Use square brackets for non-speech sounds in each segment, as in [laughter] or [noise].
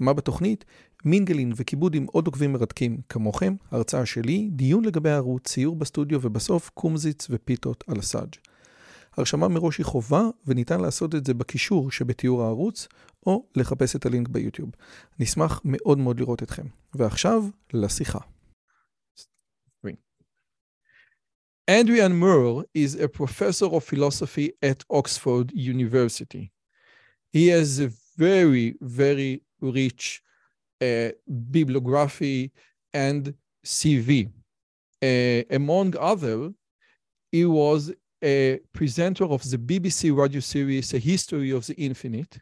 מה בתוכנית? מינגלין וכיבוד עם עוד עוקבים מרתקים כמוכם, הרצאה שלי, דיון לגבי הערוץ, ציור בסטודיו ובסוף קומזיץ ופיתות על הסאג'. הרשמה מראש היא חובה וניתן לעשות את זה בקישור שבתיאור הערוץ או לחפש את הלינק ביוטיוב. נשמח מאוד מאוד לראות אתכם. ועכשיו לשיחה. Adrian Moore is a professor of philosophy at Oxford University. He has a very, very rich uh, bibliography and CV. Uh, among other, he was a presenter of the BBC radio series A History of the Infinite.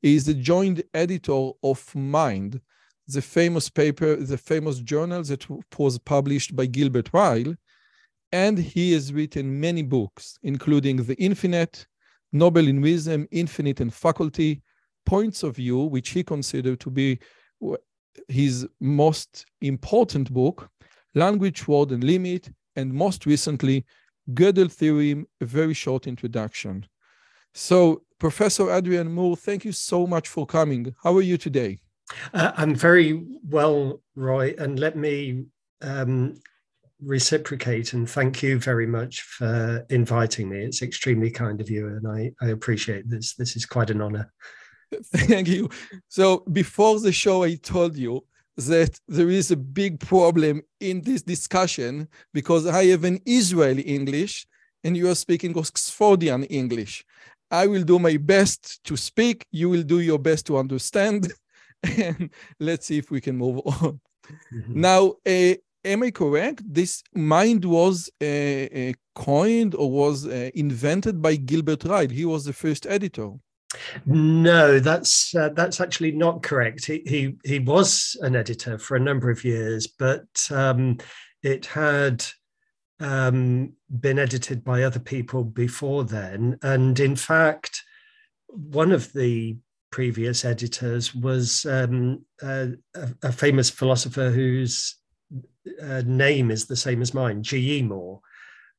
He is the joint editor of Mind, the famous paper, the famous journal that was published by Gilbert Ryle. And he has written many books, including The Infinite, Noble in Wisdom, Infinite and Faculty, Points of View, which he considered to be his most important book, Language, World, and Limit, and most recently, Gödel Theorem, a very short introduction. So, Professor Adrian Moore, thank you so much for coming. How are you today? Uh, I'm very well, Roy, and let me um, reciprocate and thank you very much for inviting me. It's extremely kind of you, and I, I appreciate this. This is quite an honor. [laughs] Thank you. So before the show, I told you that there is a big problem in this discussion because I have an Israeli English and you are speaking Oxfordian English. I will do my best to speak. You will do your best to understand. [laughs] And let's see if we can move on. Mm-hmm. Now, uh, am I correct? This mind was uh, uh, coined or was uh, invented by Gilbert Ryle. He was the first editor. No, that's uh, that's actually not correct. He, he he was an editor for a number of years, but um, it had um, been edited by other people before then. And in fact, one of the previous editors was um, a, famous philosopher whose uh, name is the same as mine, G.E. Moore.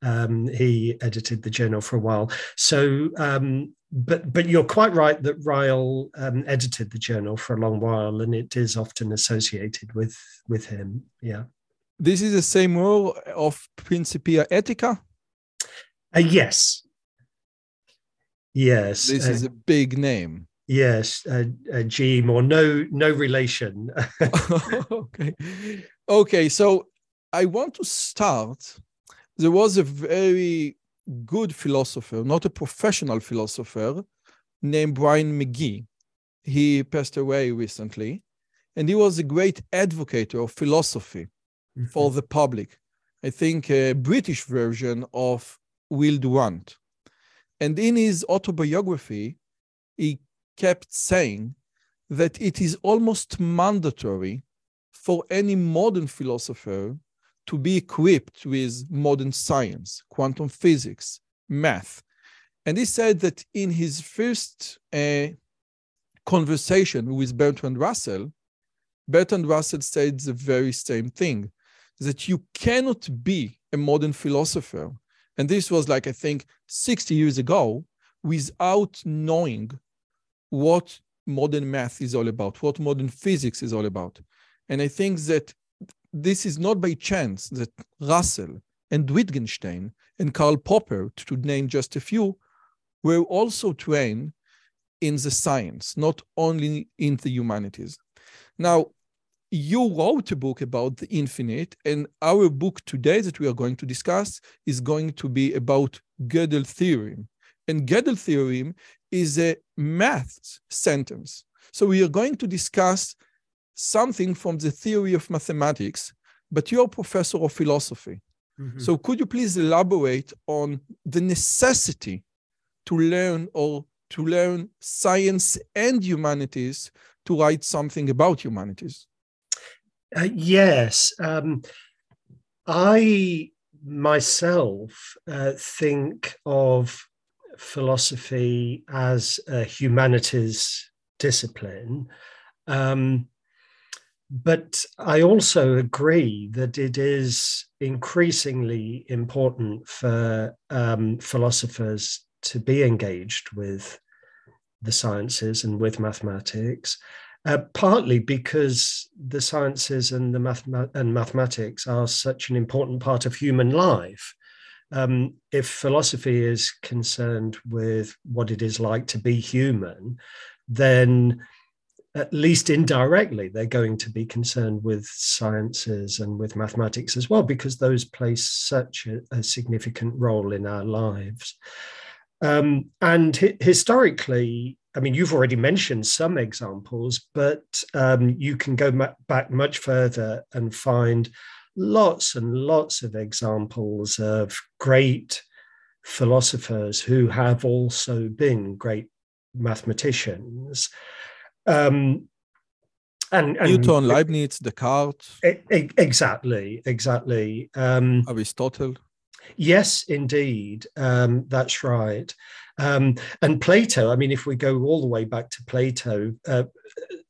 Um, he edited the journal for a while. So um, but but you're quite right that Ryle um, edited the journal for a long while, and it is often associated with with him. Yeah. This is the same role of Principia Ethica. Uh, yes. Yes. This uh, is a big name. Yes, uh, uh, G or no no relation. [laughs] [laughs] okay, okay. So I want to start. There was a very good philosopher, not a professional philosopher, named Bryan Magee. He passed away recently, and he was a great advocate of philosophy mm-hmm. for the public. I think a British version of Will Durant. And in his autobiography, he kept saying that it is almost mandatory for any modern philosopher to be equipped with modern science, quantum physics, math. And he said that in his first uh, conversation with Bertrand Russell, Bertrand Russell said the very same thing that you cannot be a modern philosopher. And this was like, I think, 60 years ago, without knowing what modern math is all about, what modern physics is all about. And I think that this is not by chance that Russell and Wittgenstein and Karl Popper, to name just a few, were also trained in the science, not only in the humanities. Now, you wrote a book about the infinite, and our book today that we are going to discuss is going to be about Gödel theorem. And Gödel theorem is a math sentence. So we are going to discuss something from the theory of mathematics, but you're a professor of philosophy. Mm-hmm. So could you please elaborate on the necessity to learn or to learn science and humanities to write something about humanities? Uh, yes. Um, I myself uh, think of philosophy as a humanities discipline. Um, but I also agree that it is increasingly important for um, philosophers to be engaged with the sciences and with mathematics, uh, partly because the sciences and the math- and mathematics are such an important part of human life. Um, if philosophy is concerned with what it is like to be human, then at least indirectly, they're going to be concerned with sciences and with mathematics as well, because those play such a, a significant role in our lives. Um, and hi- historically, I mean, you've already mentioned some examples, but um, you can go ma- back much further and find lots and lots of examples of great philosophers who have also been great mathematicians. Um, and, and Newton, Leibniz, Descartes, exactly, exactly. Um, Aristotle. yes, indeed, um, that's right. Um, and Plato. I mean, if we go all the way back to Plato, uh,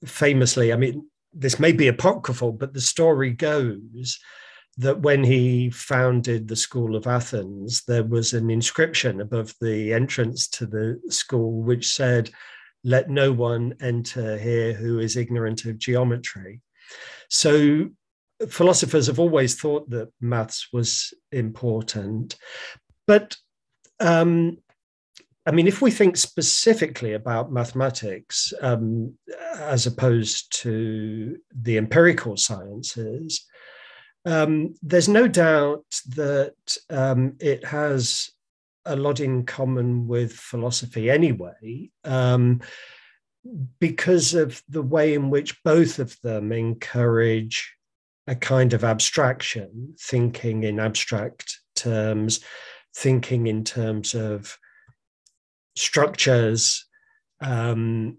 famously, I mean, this may be apocryphal, but the story goes that when he founded the school of Athens, there was an inscription above the entrance to the school which said, Let no one enter here who is ignorant of geometry. So philosophers have always thought that maths was important. But um, I mean, if we think specifically about mathematics um, as opposed to the empirical sciences, um, there's no doubt that um, it has a lot in common with philosophy anyway, um, because of the way in which both of them encourage a kind of abstraction, thinking in abstract terms, thinking in terms of structures, um,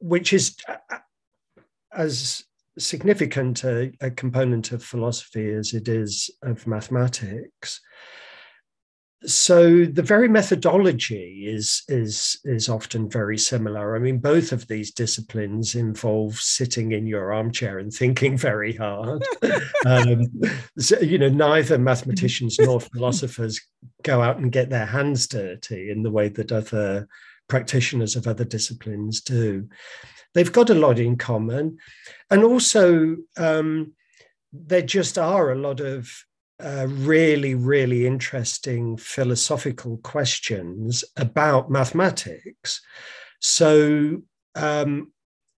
which is as significant a, a, component of philosophy as it is of mathematics. So the very methodology is is is often very similar. I mean, both of these disciplines involve sitting in your armchair and thinking very hard. [laughs] um, so, you know, neither mathematicians nor [laughs] philosophers go out and get their hands dirty in the way that other practitioners of other disciplines do. They've got a lot in common, and also um, there just are a lot of really, really interesting philosophical questions about mathematics. So um,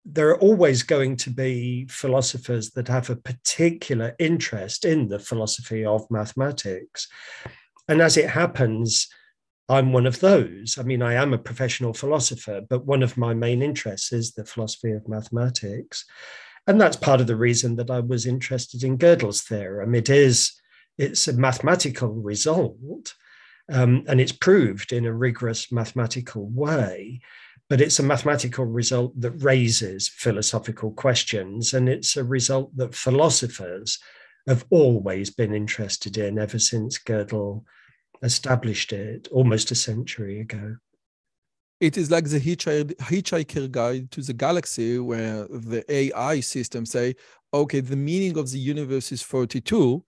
there are always going to be philosophers that have a particular interest in the philosophy of mathematics. And as it happens, I'm one of those. I mean, I am a professional philosopher, but one of my main interests is the philosophy of mathematics. And that's part of the reason that I was interested in Gödel's theorem. It is it's a mathematical result um, and it's proved in a rigorous mathematical way but it's a mathematical result that raises philosophical questions and it's a result that philosophers have always been interested in ever since Gödel established it almost a century ago. It is like the hitchhiker guide to the galaxy where the ai system say okay the meaning of the universe is 42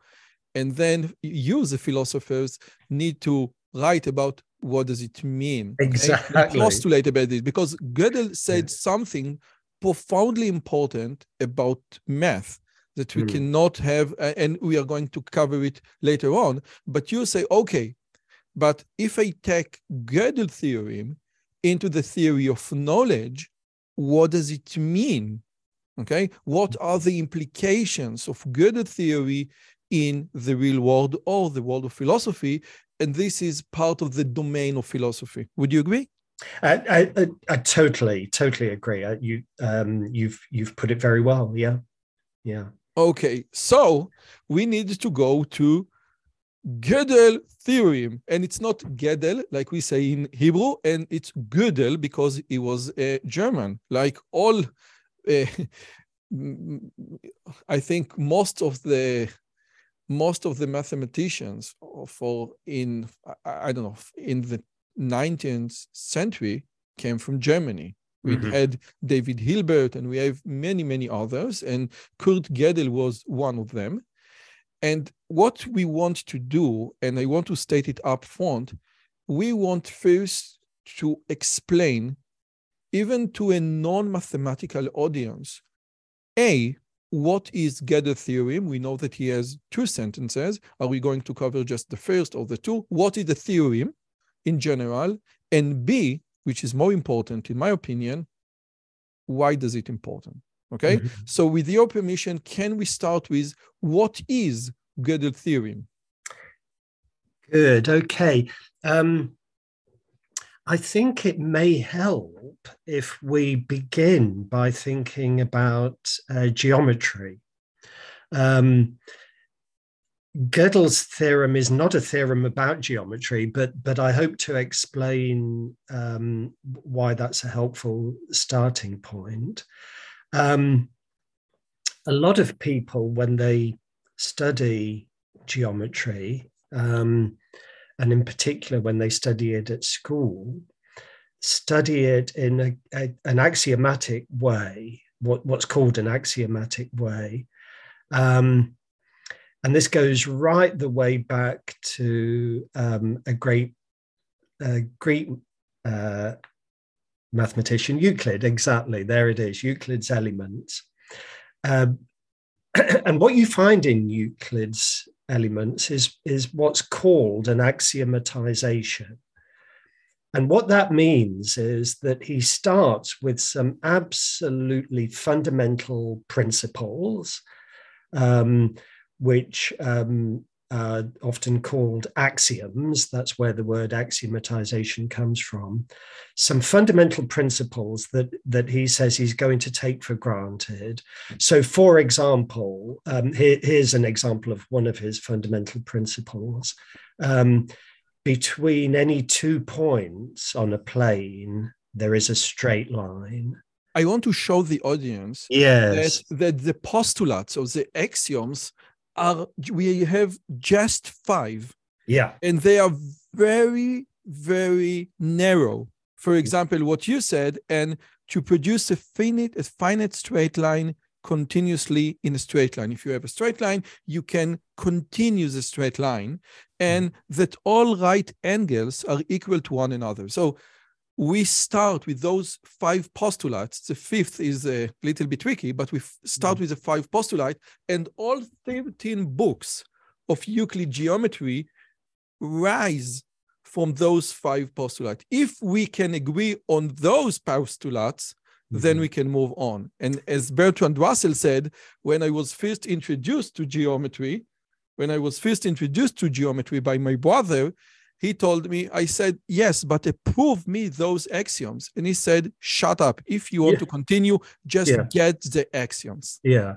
and then you the philosophers need to write about what does it mean exactly okay? postulate about this because gödel said yeah. something profoundly important about math that we mm. cannot have and we are going to cover it later on but you say okay but if i take gödel theorem into the theory of knowledge what does it mean okay what are the implications of gödel theory in the real world or the world of philosophy. And this is part of the domain of philosophy. Would you agree? I, I, I totally, totally agree. you, um, you've, you've put it very well. Yeah, yeah. Okay, so we need to go to Gödel theorem, and it's not Gödel like we say in Hebrew, and it's Gödel because he was a German. Like all, uh, [laughs] I think most of the most of the mathematicians for in I don't know in the 19th century came from Germany. We mm-hmm. had David Hilbert and we have many, many others, and Kurt Gödel was one of them. And what we want to do, and I want to state it up front, we want first to explain, even to a non mathematical audience, A, what is Gödel theorem? We know that he has two sentences. Are we going to cover just the first or the two? What is the theorem in general? And B, which is more important in my opinion, why does it important? Okay. Mm-hmm. So with your permission, can we start with what is Gödel theorem? Good. Okay. Um, I think it may help if we begin by thinking about uh, geometry. Um, Gödel's theorem is not a theorem about geometry, but but I hope to explain um, why that's a helpful starting point. Um, a lot of people, when they study geometry, um, and in particular when they study it at school, study it in a, a, an axiomatic way, what, what's called an axiomatic way. Um, and this goes right the way back to um, a great Greek uh, mathematician, Euclid. Exactly, there it is, Euclid's Elements. Um, [clears throat] and what you find in Euclid's elements is, is what's called an axiomatization. And what that means is that he starts with some absolutely fundamental principles, um, which um, uh, often called axioms. That's where the word axiomatization comes from. Some fundamental principles that, that he says he's going to take for granted. So, for example, um, here, here's an example of one of his fundamental principles. Um, between any two points on a plane, there is a straight line. I want to show the audience yes. that, that the postulates or the axioms are we have just five. Yeah. And they are very, very narrow. For example, what you said, and to produce a finite, a finite straight line continuously in a straight line. If you have a straight line, you can continue the straight line, and mm. that all right angles are equal to one another. So we start with those five postulates. The fifth is a little bit tricky, but we start mm-hmm. with the five postulates, and all 13 books of Euclid geometry rise from those five postulates. If we can agree on those postulates, mm-hmm. then we can move on. And as Bertrand Russell said, when I was first introduced to geometry, when I was first introduced to geometry by my brother, he told me, I said, yes, but prove me those axioms. And he said, shut up. If you want yeah. to continue, just yeah. get the axioms. Yeah.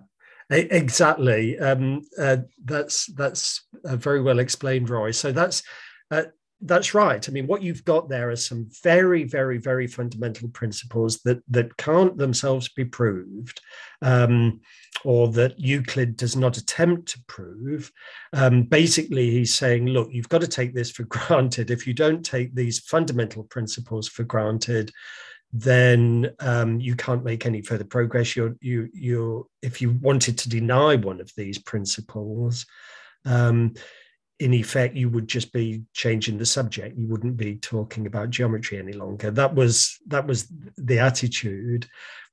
Exactly. Um, uh, that's that's uh, very well explained, Roy. So that's uh, that's right. I mean, what you've got there are some very, very, very fundamental principles that that can't themselves be proved, um, or that Euclid does not attempt to prove. Um, basically, he's saying, look, you've got to take this for [laughs] granted. If you don't take these fundamental principles for granted, then um, you can't make any further progress. You're you you're if you wanted to deny one of these principles. Um, in effect, you would just be changing the subject. You wouldn't be talking about geometry any longer. That was that was the attitude.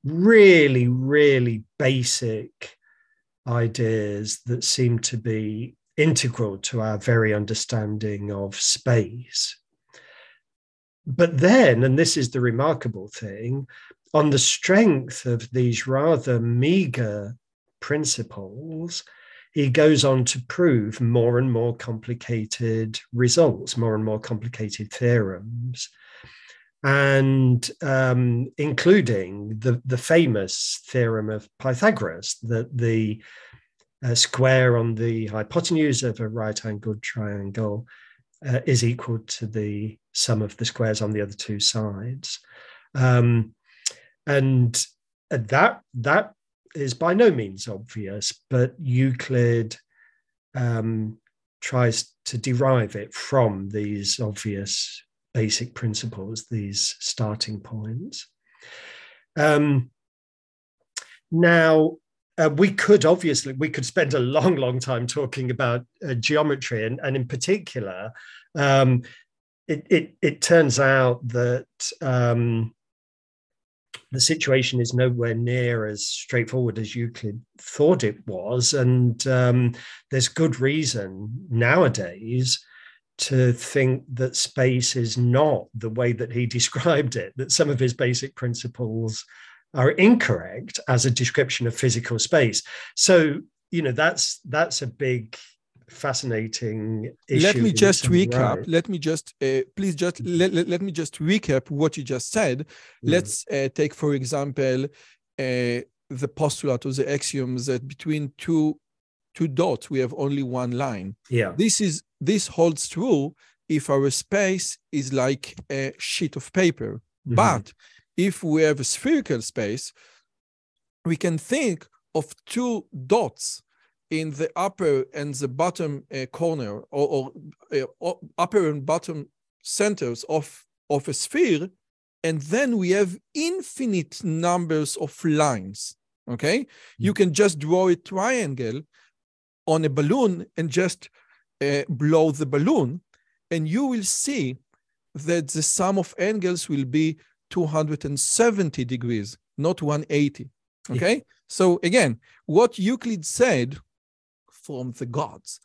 Really, really basic ideas that seem to be integral to our very understanding of space. But then, and this is the remarkable thing, on the strength of these rather meager principles, he goes on to prove more and more complicated results, more and more complicated theorems, and um, including the, the famous theorem of Pythagoras that the uh, square on the hypotenuse of a right angled triangle uh, is equal to the sum of the squares on the other two sides. Um, and that that is by no means obvious, but Euclid um, tries to derive it from these obvious basic principles, these starting points. Um, now, uh, we could obviously we could spend a long, long time talking about uh, geometry, and, and in particular, um, it, it, it turns out that um, the situation is nowhere near as straightforward as Euclid thought it was, and um, there's good reason nowadays to think that space is not the way that he [laughs] described it. That some of his basic principles are incorrect as a description of physical space. So you know that's that's a big fascinating let me just recap. let me just uh, please just let, let, let, me just recap what you just said. Mm. let's uh, take for example uh, the postulate or the axioms that between two two dots we have only one line. Yeah. This is this holds true if our space is like a sheet of paper. Mm-hmm. but if we have a spherical space, we can think of two dots in the upper and the bottom uh, corner or, or uh, upper and bottom centers of, of a sphere, and then we have infinite numbers of lines, okay? Mm-hmm. You can just draw a triangle on a balloon and just uh, blow the balloon, and you will see that the sum of angles will be 270 degrees, not 180. Okay? Yeah. So again, what Euclid said from the gods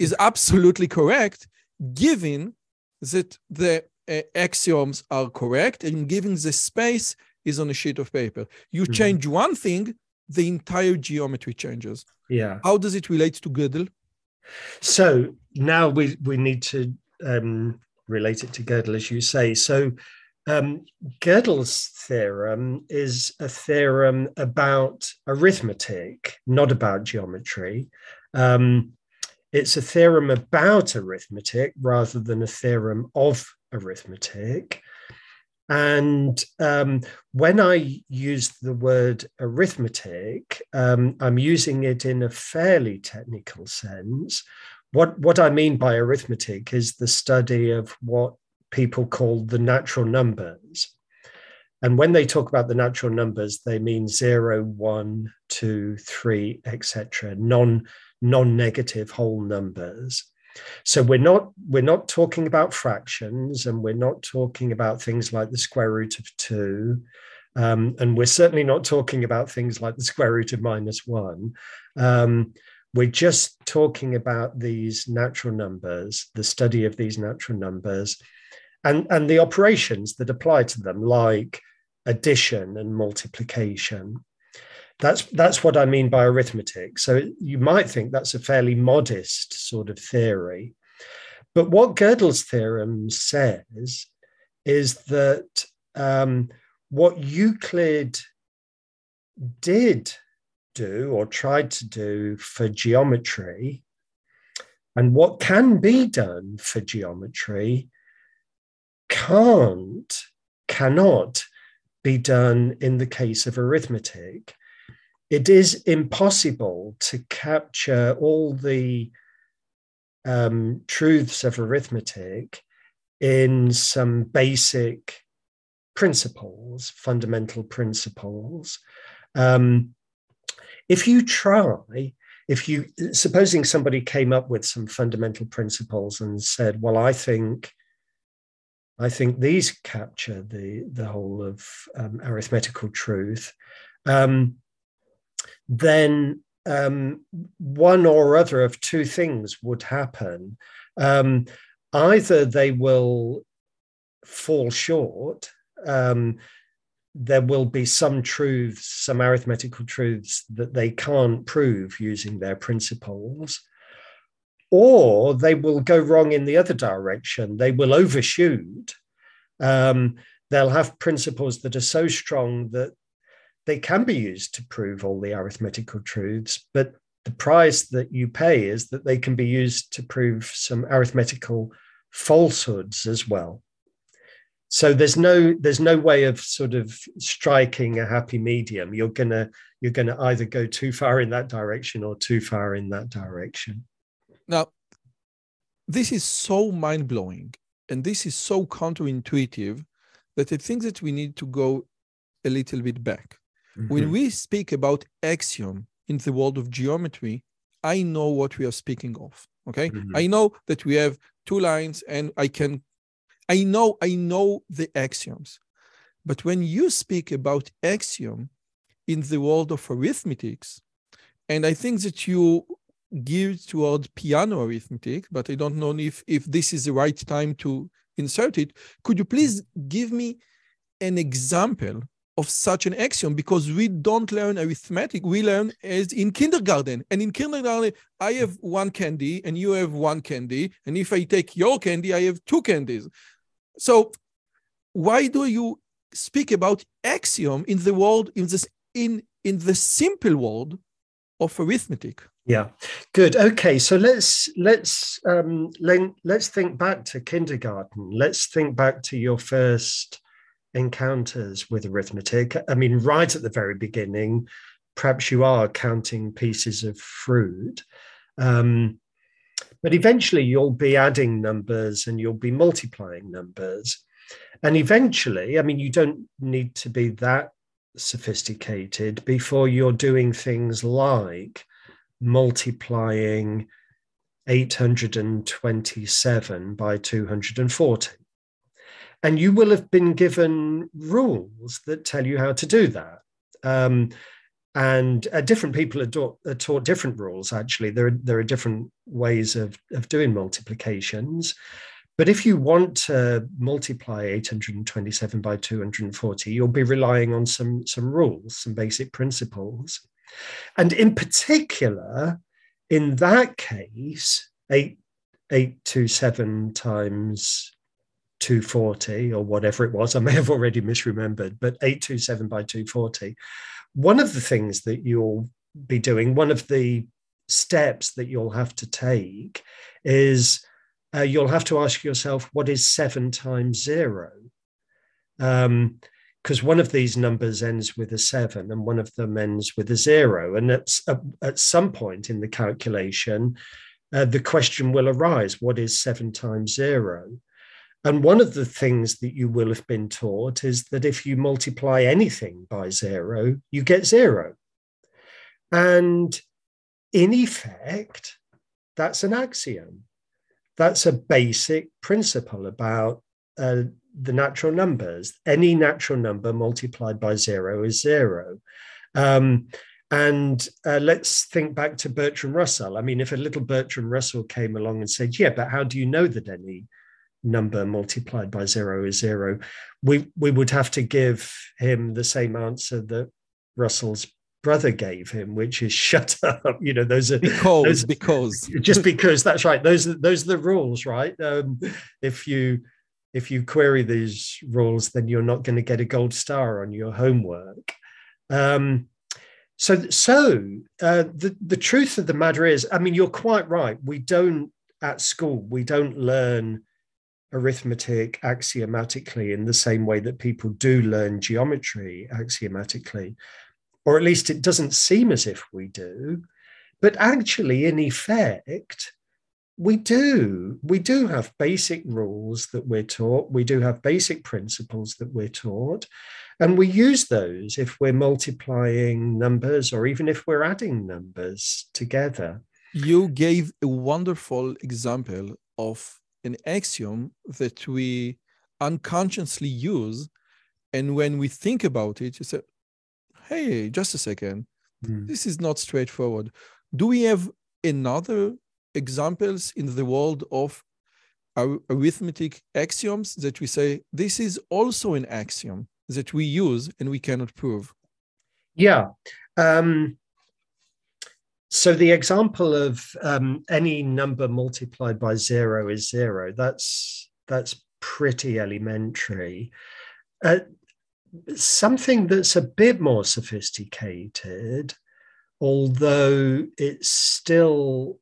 is absolutely correct, given that the uh, axioms are correct and given the space is on a sheet of paper. You mm-hmm. change one thing, the entire geometry changes. Yeah. How does it relate to Gödel? So now we, we need to um, relate it to Gödel, as you say. So um, Gödel's theorem is a theorem about arithmetic, not about geometry. Um, it's a theorem about arithmetic rather than a theorem of arithmetic. And um, when I use the word arithmetic, um, I'm using it in a fairly technical sense. What, what I mean by arithmetic is the study of what people call the natural numbers. And when they talk about the natural numbers, they mean zero, one, two, three, etc. Non non-negative whole numbers. So we're not we're not talking about fractions, and we're not talking about things like the square root of two, um, and we're certainly not talking about things like the square root of minus one. Um, we're just talking about these natural numbers, the study of these natural numbers, and, and the operations that apply to them, like addition and multiplication. That's, that's what I mean by arithmetic. So you might think that's a fairly modest sort of theory. But what Gödel's theorem says is that um, what Euclid did do or tried to do for geometry and what can be done for geometry can't, cannot be done in the case of arithmetic. It is impossible to capture all the um, truths of arithmetic in some basic principles, fundamental principles. Um, if you try, if you, supposing somebody came up with some fundamental principles and said, well, I think I think these capture the the whole of um, arithmetical truth. Um, then um, one or other of two things would happen. Um, either they will fall short. Um, there will be some truths, some arithmetical truths that they can't prove using their principles or they will go wrong in the other direction. They will overshoot. Um, they'll have principles that are so strong that they can be used to prove all the arithmetical truths, but the price that you pay is that they can be used to prove some arithmetical falsehoods as well. So there's no there's no way of sort of striking a happy medium. You're gonna you're gonna either go too far in that direction or too far in that direction. Now, this is so mind blowing and this is so counterintuitive that I think that we need to go a little bit back. Mm-hmm. When we speak about axiom in the world of geometry, I know what we are speaking of. Okay. Mm-hmm. I know that we have two lines and I can, I know, I know the axioms. But when you speak about axiom in the world of arithmetics, and I think that you geared toward Peano arithmetic, but I don't know if, if this is the right time to insert it. Could you please give me an example of such an axiom? Because we don't learn arithmetic, we learn as in kindergarten. And in kindergarten, I have one candy and you have one candy. And if I take your candy, I have two candies. So why do you speak about axiom in the world in this in in the simple world of arithmetic? Yeah, good. Okay, so let's let's um, let's think back to kindergarten. Let's think back to your first encounters with arithmetic. I mean, right at the very beginning, perhaps you are counting pieces of fruit, um, but eventually you'll be adding numbers and you'll be multiplying numbers, and eventually, I mean, you don't need to be that sophisticated before you're doing things like multiplying 827 by 240. And you will have been given rules that tell you how to do that. Um, and uh, different people are, do- are, taught different rules, actually. There, there are different ways of, of doing multiplications. But if you want to multiply 827 by 240, you'll be relying on some, some rules, some basic principles. And in particular, in that case, 8, 827 times 240 or whatever it was, I may have already misremembered, but 827 by 240. One of the things that you'll be doing, one of the steps that you'll have to take is uh, you'll have to ask yourself, what is seven times zero? Um, because one of these numbers ends with a seven and one of them ends with a zero. And at, at some point in the calculation, uh, the question will arise what is seven times zero? And one of the things that you will have been taught is that if you multiply anything by zero, you get zero. And in effect, that's an axiom. That's a basic principle about uh, the natural numbers. Any natural number multiplied by zero is zero. Um, and uh, let's think back to Bertrand Russell. I mean, if a little Bertrand Russell came along and said, Yeah, but how do you know that any number multiplied by zero is zero? We, we would have to give him the same answer that Russell's brother gave him, which is [laughs] shut up. You know, those are because those, because [laughs] just because that's right. Those are those are the rules, right? Um, if you if you query these rules, then you're not going to get a gold star on your homework. Um, so, so uh, the the truth of the matter is, I mean, you're quite right. We don't at school we don't learn arithmetic axiomatically in the same way that people do learn geometry axiomatically, or at least it doesn't seem as if we do. But actually, in effect, we do. We do have basic rules that we're taught. We do have basic principles that we're taught. And we use those if we're multiplying numbers or even if we're adding numbers together. You gave a wonderful example of an axiom that we unconsciously use and when we think about it you say hey just a second mm. this is not straightforward do we have another examples in the world of arithmetic axioms that we say this is also an axiom that we use and we cannot prove? Yeah. Um, so the example of um, any number multiplied by zero is zero. That's that's pretty elementary. Uh, something that's a bit more sophisticated, although it's still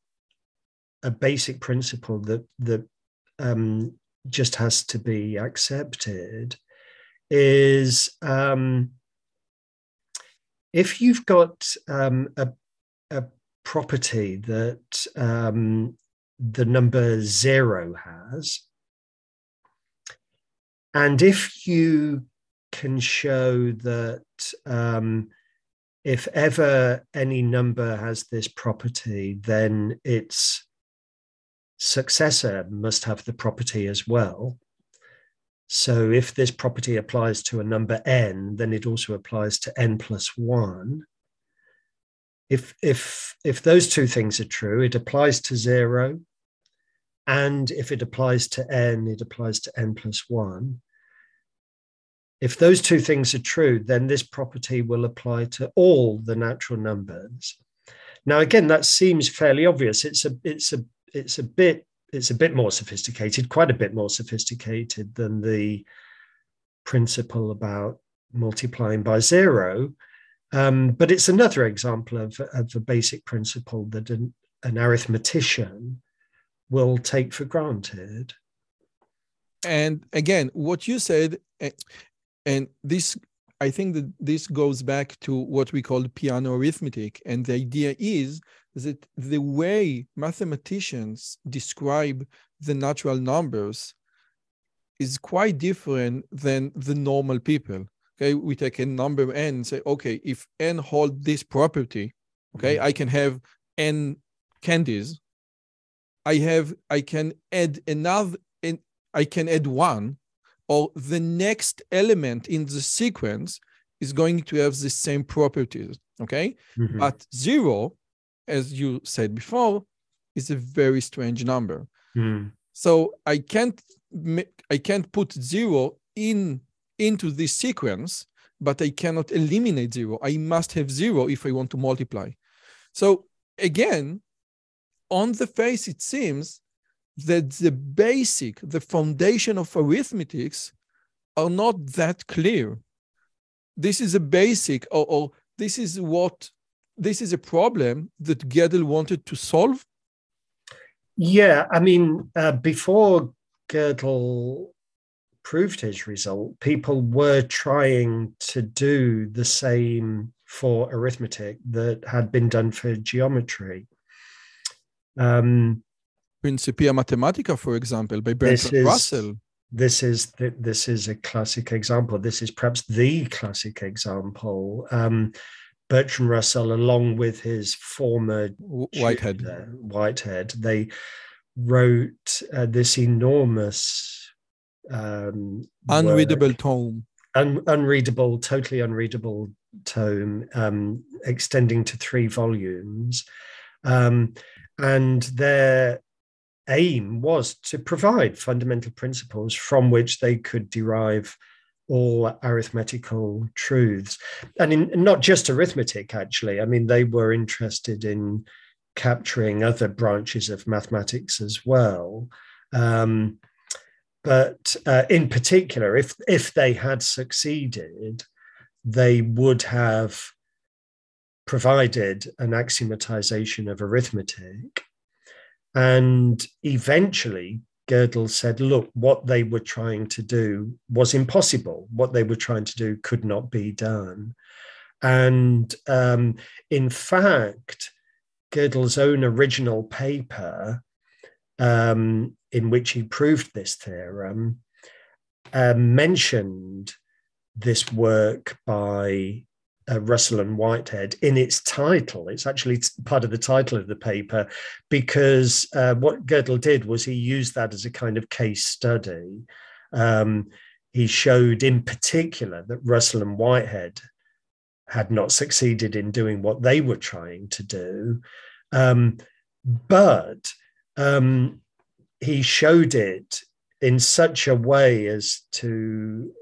a basic principle that that um, just has to be accepted is um, if you've got um, a, a, property that um, the number zero has. And if you can show that um, if ever any number has this property, then its successor must have the property as well. So if this property applies to a number n, then it also applies to n plus 1. If, if, if those two things are true, it applies to 0. And if it applies to n, it applies to n plus 1. If those two things are true, then this property will apply to all the natural numbers. Now, again, that seems fairly obvious. It's a it's a it's a bit it's a bit more sophisticated, quite a bit more sophisticated than the principle about multiplying by zero. Um, but it's another example of, of a basic principle that an, an arithmetician will take for granted. And again, what you said, and this, I think that this goes back to what we call Peano arithmetic. And the idea is that the way mathematicians describe the natural numbers is quite different than the normal people. Okay, we take a number n and say, okay, if n hold this property, okay, mm-hmm. I can have n candies. I have, I can add another, and I can add one, or the next element in the sequence is going to have the same properties, okay? Mm-hmm. But zero, as you said before, is a very strange number. Mm. So I can't I can't put zero in into this sequence, but I cannot eliminate zero. I must have zero if I want to multiply. So again, on the face, it seems that the basic, the foundation of arithmetics are not that clear. This is a basic, or, or this is what, this is a problem that Gödel wanted to solve. Yeah, I mean, uh, before Gödel proved his result, people were trying to do the same for arithmetic that had been done for geometry. Um, Principia Mathematica, for example, by Bertrand is, Russell. This is the, this is a classic example. This is perhaps the classic example. Um, Bertrand Russell, along with his former Whitehead, tutor, Whitehead, they wrote uh, this enormous um, unreadable work, tome, un- unreadable, totally unreadable tome, um, extending to three volumes, um, and their aim was to provide fundamental principles from which they could derive all arithmetical truths. And in, not just arithmetic actually. I mean they were interested in capturing other branches of mathematics as well. Um, but uh, in particular if if they had succeeded they would have provided an axiomatization of arithmetic and eventually, Gödel said, look, what they were trying to do was impossible. What they were trying to do could not be done. And um, in fact, Gödel's own original paper, um, in which he proved this theorem, uh, mentioned this work by uh, Russell and Whitehead in its title. It's actually part of the title of the paper because uh, what Gödel did was he used that as a kind of case study. Um, he showed in particular that Russell and Whitehead had not succeeded in doing what they were trying to do. Um, but um, he showed it in such a way as to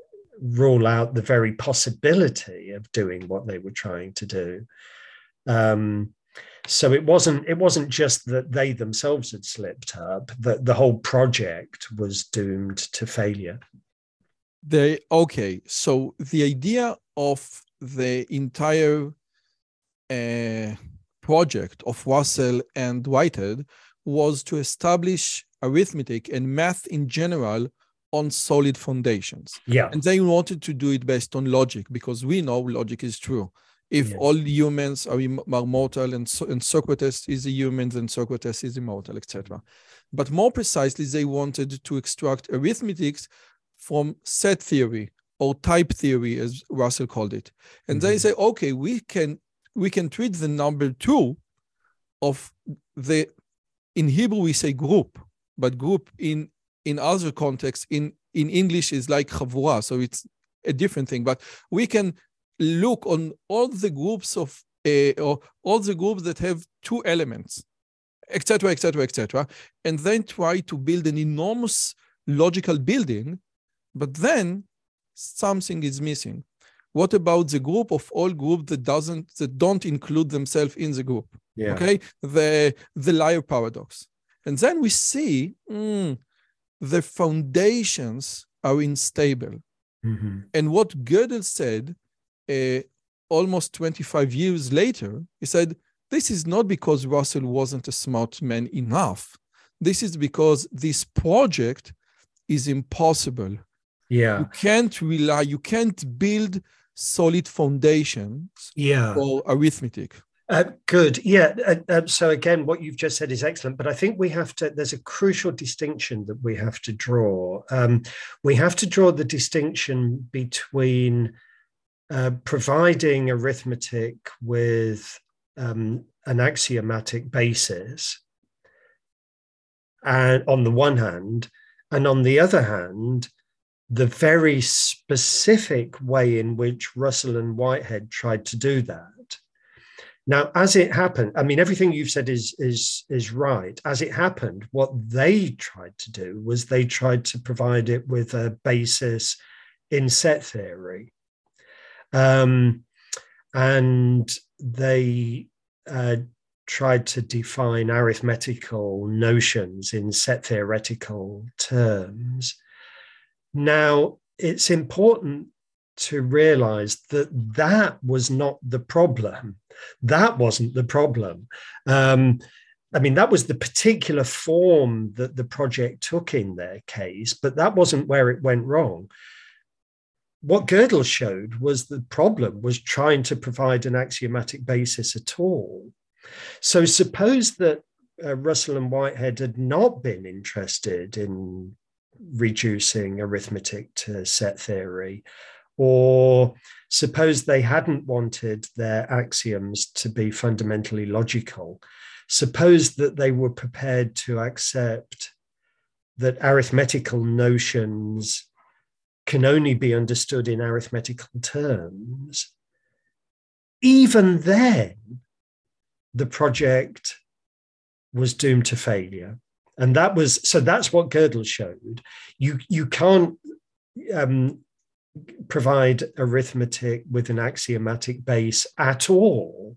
rule out the very possibility of doing what they were trying to do. Um, so it wasn't it wasn't just that they themselves had slipped up; that the whole project was doomed to failure. Okay. So the idea of the entire uh, project of Russell and Whitehead was to establish arithmetic and math in general on solid foundations. Yeah. And they wanted to do it based on logic because we know logic is true. If Yeah. all humans are, im- are mortal and, so, and Socrates is a human, then Socrates is immortal, etc. But more precisely, they wanted to extract arithmetics from set theory or type theory, as Russell called it. And they Mhm. say, okay, we can we can treat the number two of the in Hebrew we say group, but group in in other contexts in in English is like chavura, so it's a different thing. But we can look on all the groups of uh, or all the groups that have two elements, etc., etc., etc., and then try to build an enormous logical building, but then something is missing. What about the group of all groups that doesn't that don't include themselves in the group? Yeah. okay the the liar paradox and then we see mm, the foundations are unstable Mhm. and what gödel said uh, almost 25 years later he said this is not because russell wasn't a smart man enough this is because this project is impossible Yeah. you can't rely you can't build solid foundations Yeah. for arithmetic Uh, good. Yeah. Uh, uh, so again, what you've just said is excellent, but I think we have to. There's a crucial distinction that we have to draw. Um, we have to draw the distinction between uh, providing arithmetic with um, an axiomatic basis, and on the one hand, and on the other hand, the very specific way in which Russell and Whitehead tried to do that. Now, as it happened, I mean, everything you've said is is is right. As it happened, what they tried to do was they tried to provide it with a basis in set theory, um, and they uh, tried to define arithmetical notions in set theoretical terms. Now, it's important to realize that that was not the problem. That wasn't the problem. Um, I mean, that was the particular form that the project took in their case, but that wasn't where it went wrong. What Gödel showed was the problem was trying to provide an axiomatic basis at all. So suppose that uh, Russell and Whitehead had not been interested in reducing arithmetic to set theory, or suppose they hadn't wanted their axioms to be fundamentally logical. Suppose that they were prepared to accept that arithmetical notions can only be understood in arithmetical terms. Even then, the project was doomed to failure. And that was so that's what Gödel showed. You, you can't um, provide arithmetic with an axiomatic base at all.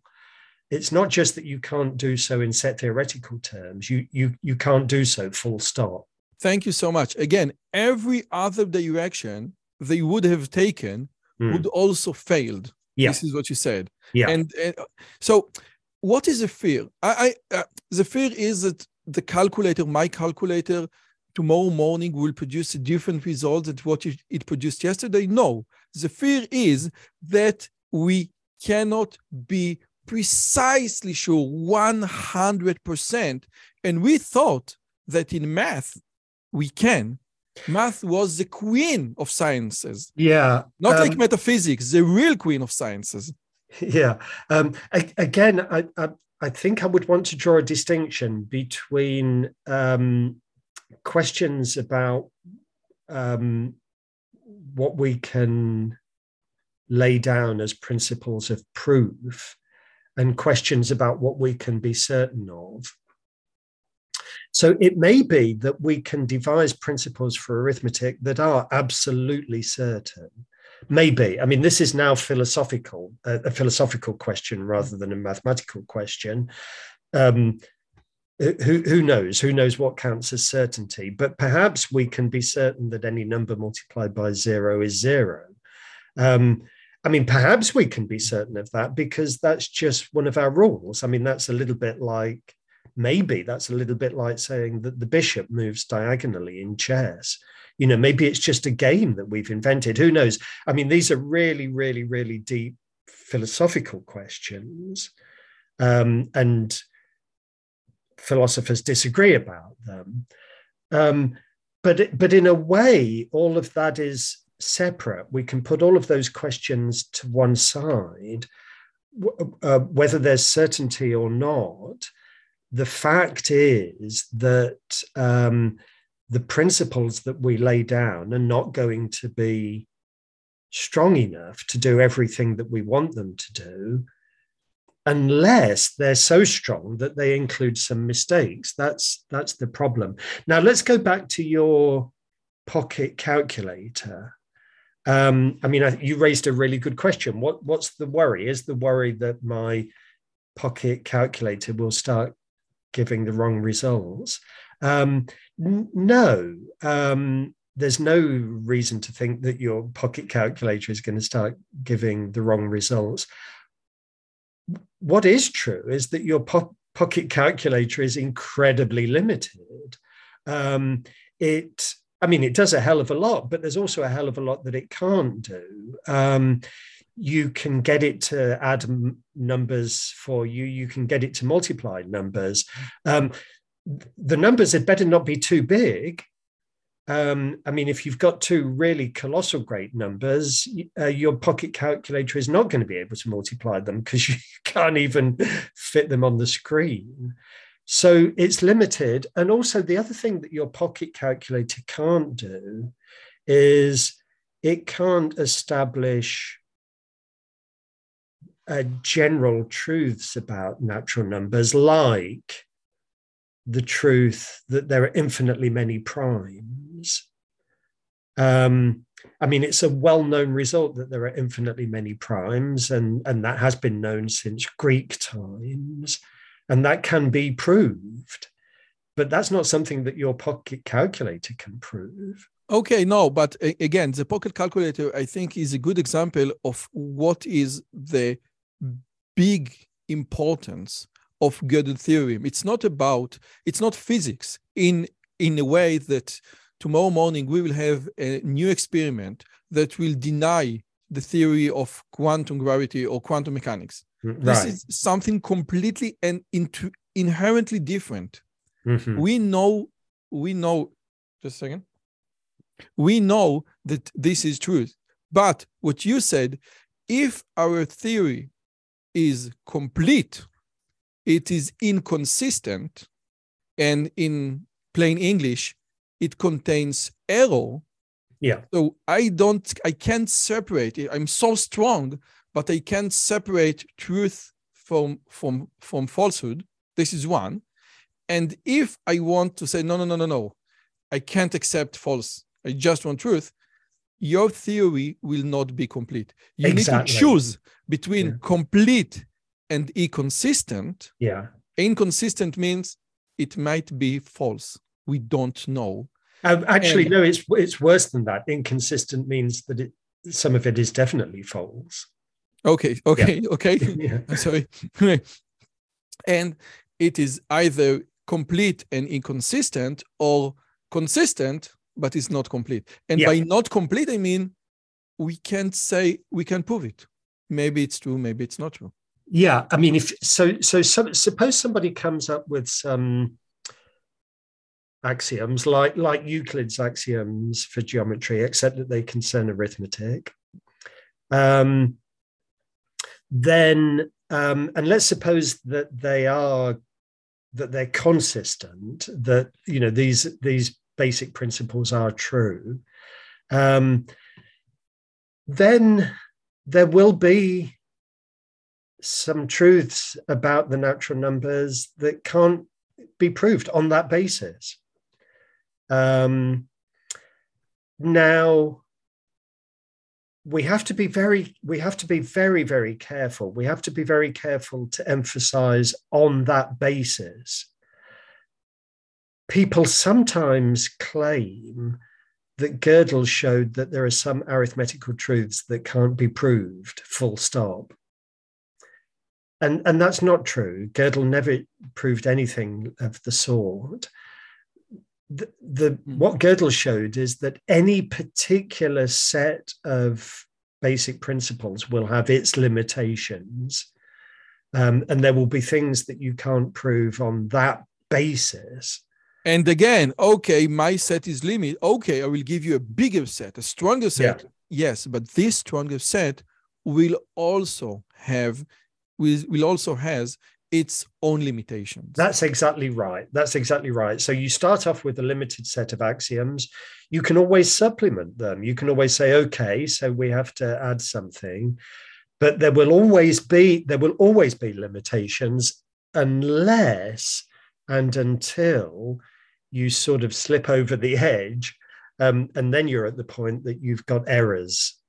It's not just that you can't do so in set theoretical terms, you, you, you can't do so full stop. Thank you so much. Again, every other direction they would have taken Mm. would also failed. Yeah. This is what you said. Yeah. And, and so, what is the fear? I, I uh, the fear is that the calculator, my calculator, tomorrow morning will produce a different result than what it, produced yesterday. No, the fear is that we cannot be precisely sure 100%. And we thought that in math, we can. Math was the queen of sciences, Yeah. not like um, metaphysics, the real queen of sciences. [laughs] Yeah. Um, a- again, I, I, I think I would want to draw a distinction between um, questions about um, what we can lay down as principles of proof and questions about what we can be certain of. So it may be that we can devise principles for arithmetic that are absolutely certain. Maybe. I mean, this is now philosophical, uh, a philosophical question rather than a mathematical question. Um, who, who knows? Who knows what counts as certainty? But perhaps we can be certain that any number multiplied by zero is zero. Um, I mean, perhaps we can be certain of that because that's just one of our rules. I mean, that's a little bit like maybe that's a little bit like saying that the bishop moves diagonally in chess. You know, maybe it's just a game that we've invented. Who knows? I mean, these are really, really, really deep philosophical questions, um, and philosophers disagree about them. Um, but but in a way, all of that is separate. We can put all of those questions to one side, uh, whether there's certainty or not. The fact is that um, the principles that we lay down are not going to be strong enough to do everything that we want them to do unless they're so strong that they include some mistakes. That's that's the problem. Now let's go back to your pocket calculator. Um, i mean I, you raised a really good question. What what's the worry? Is the worry that my pocket calculator will start giving the wrong results? Um, no um, there's no reason to think that your pocket calculator is going to start giving the wrong results. What is true is that your po- pocket calculator is incredibly limited. Um, it, I mean, it does a hell of a lot, but there's also a hell of a lot that it can't do. Um, you can get it to add m- numbers for you. You can get it to multiply numbers. Um, the numbers had better not be too big um, I mean, if you've got two really colossal great numbers, uh, your pocket calculator is not going to be able to multiply them because [laughs] you can't even fit them on the screen. So it's limited. And also, the other thing that your pocket calculator can't do is it can't establish uh, general truths about natural numbers like the truth that there are infinitely many primes. Um, I mean, it's a well known result that there are infinitely many primes, and, and that has been known since Greek times, and that can be proved. But that's not something that your pocket calculator can prove. Okay, no, but again, the pocket calculator, I think, is a good example of what is the big importance of Gödel theorem. It's not about, it's not physics in, in a way that tomorrow morning we will have a new experiment that will deny the theory of quantum gravity or quantum mechanics. Right. Mm, this is something completely and into, inherently different. Mm-hmm. We know, we know, just a second. We know that this is truth. But what you said, if our theory is complete, it is inconsistent and in plain english it contains error. Yeah. So i don't i can't separate it. I'm so strong but i can't separate truth from from from falsehood. This is one. And if i want to say no no no no no. I can't accept false. I just want truth your theory will not be complete. You exactly. need to choose between yeah. complete and inconsistent. Yeah. Inconsistent means it might be false. We don't know. Um, actually, and, no, it's it's worse than that. Inconsistent means that it some of it is definitely false. Okay, [laughs] okay, yeah. okay. yeah. Sorry. [laughs] and it is either complete and inconsistent or consistent, but it's not complete. And yeah. by not complete, I mean we can't say we can prove it. Maybe it's true, maybe it's not true. Yeah, I mean, if so, so some, suppose somebody comes up with some axioms like like Euclid's axioms for geometry, except that they concern arithmetic. Um, then, um, and let's suppose that they are that they're consistent, that you know these these basic principles are true. Um, then there will be some truths about the natural numbers that can't be proved on that basis. Um, now, we have to be very we have to be very very careful. We have to be very careful to emphasize on that basis. People sometimes claim that Gödel showed that there are some arithmetical truths that can't be proved full stop and and that's not true. Gödel never proved anything of the sort. The, the mm. what Gödel showed is that any particular set of basic principles will have its limitations. Um, and there will be things that you can't prove on that basis. And again, okay, my set is limit. Okay, I will give you a bigger set, a stronger set. Yeah. Yes, but this stronger set will also have will, also has its own limitations. That's exactly right. That's exactly right. So you start off with a limited set of axioms. You can always supplement them. You can always say, okay, so we have to add something, but there will always be there will always be limitations unless and until you sort of slip over the edge, um, and then you're at the point that you've got errors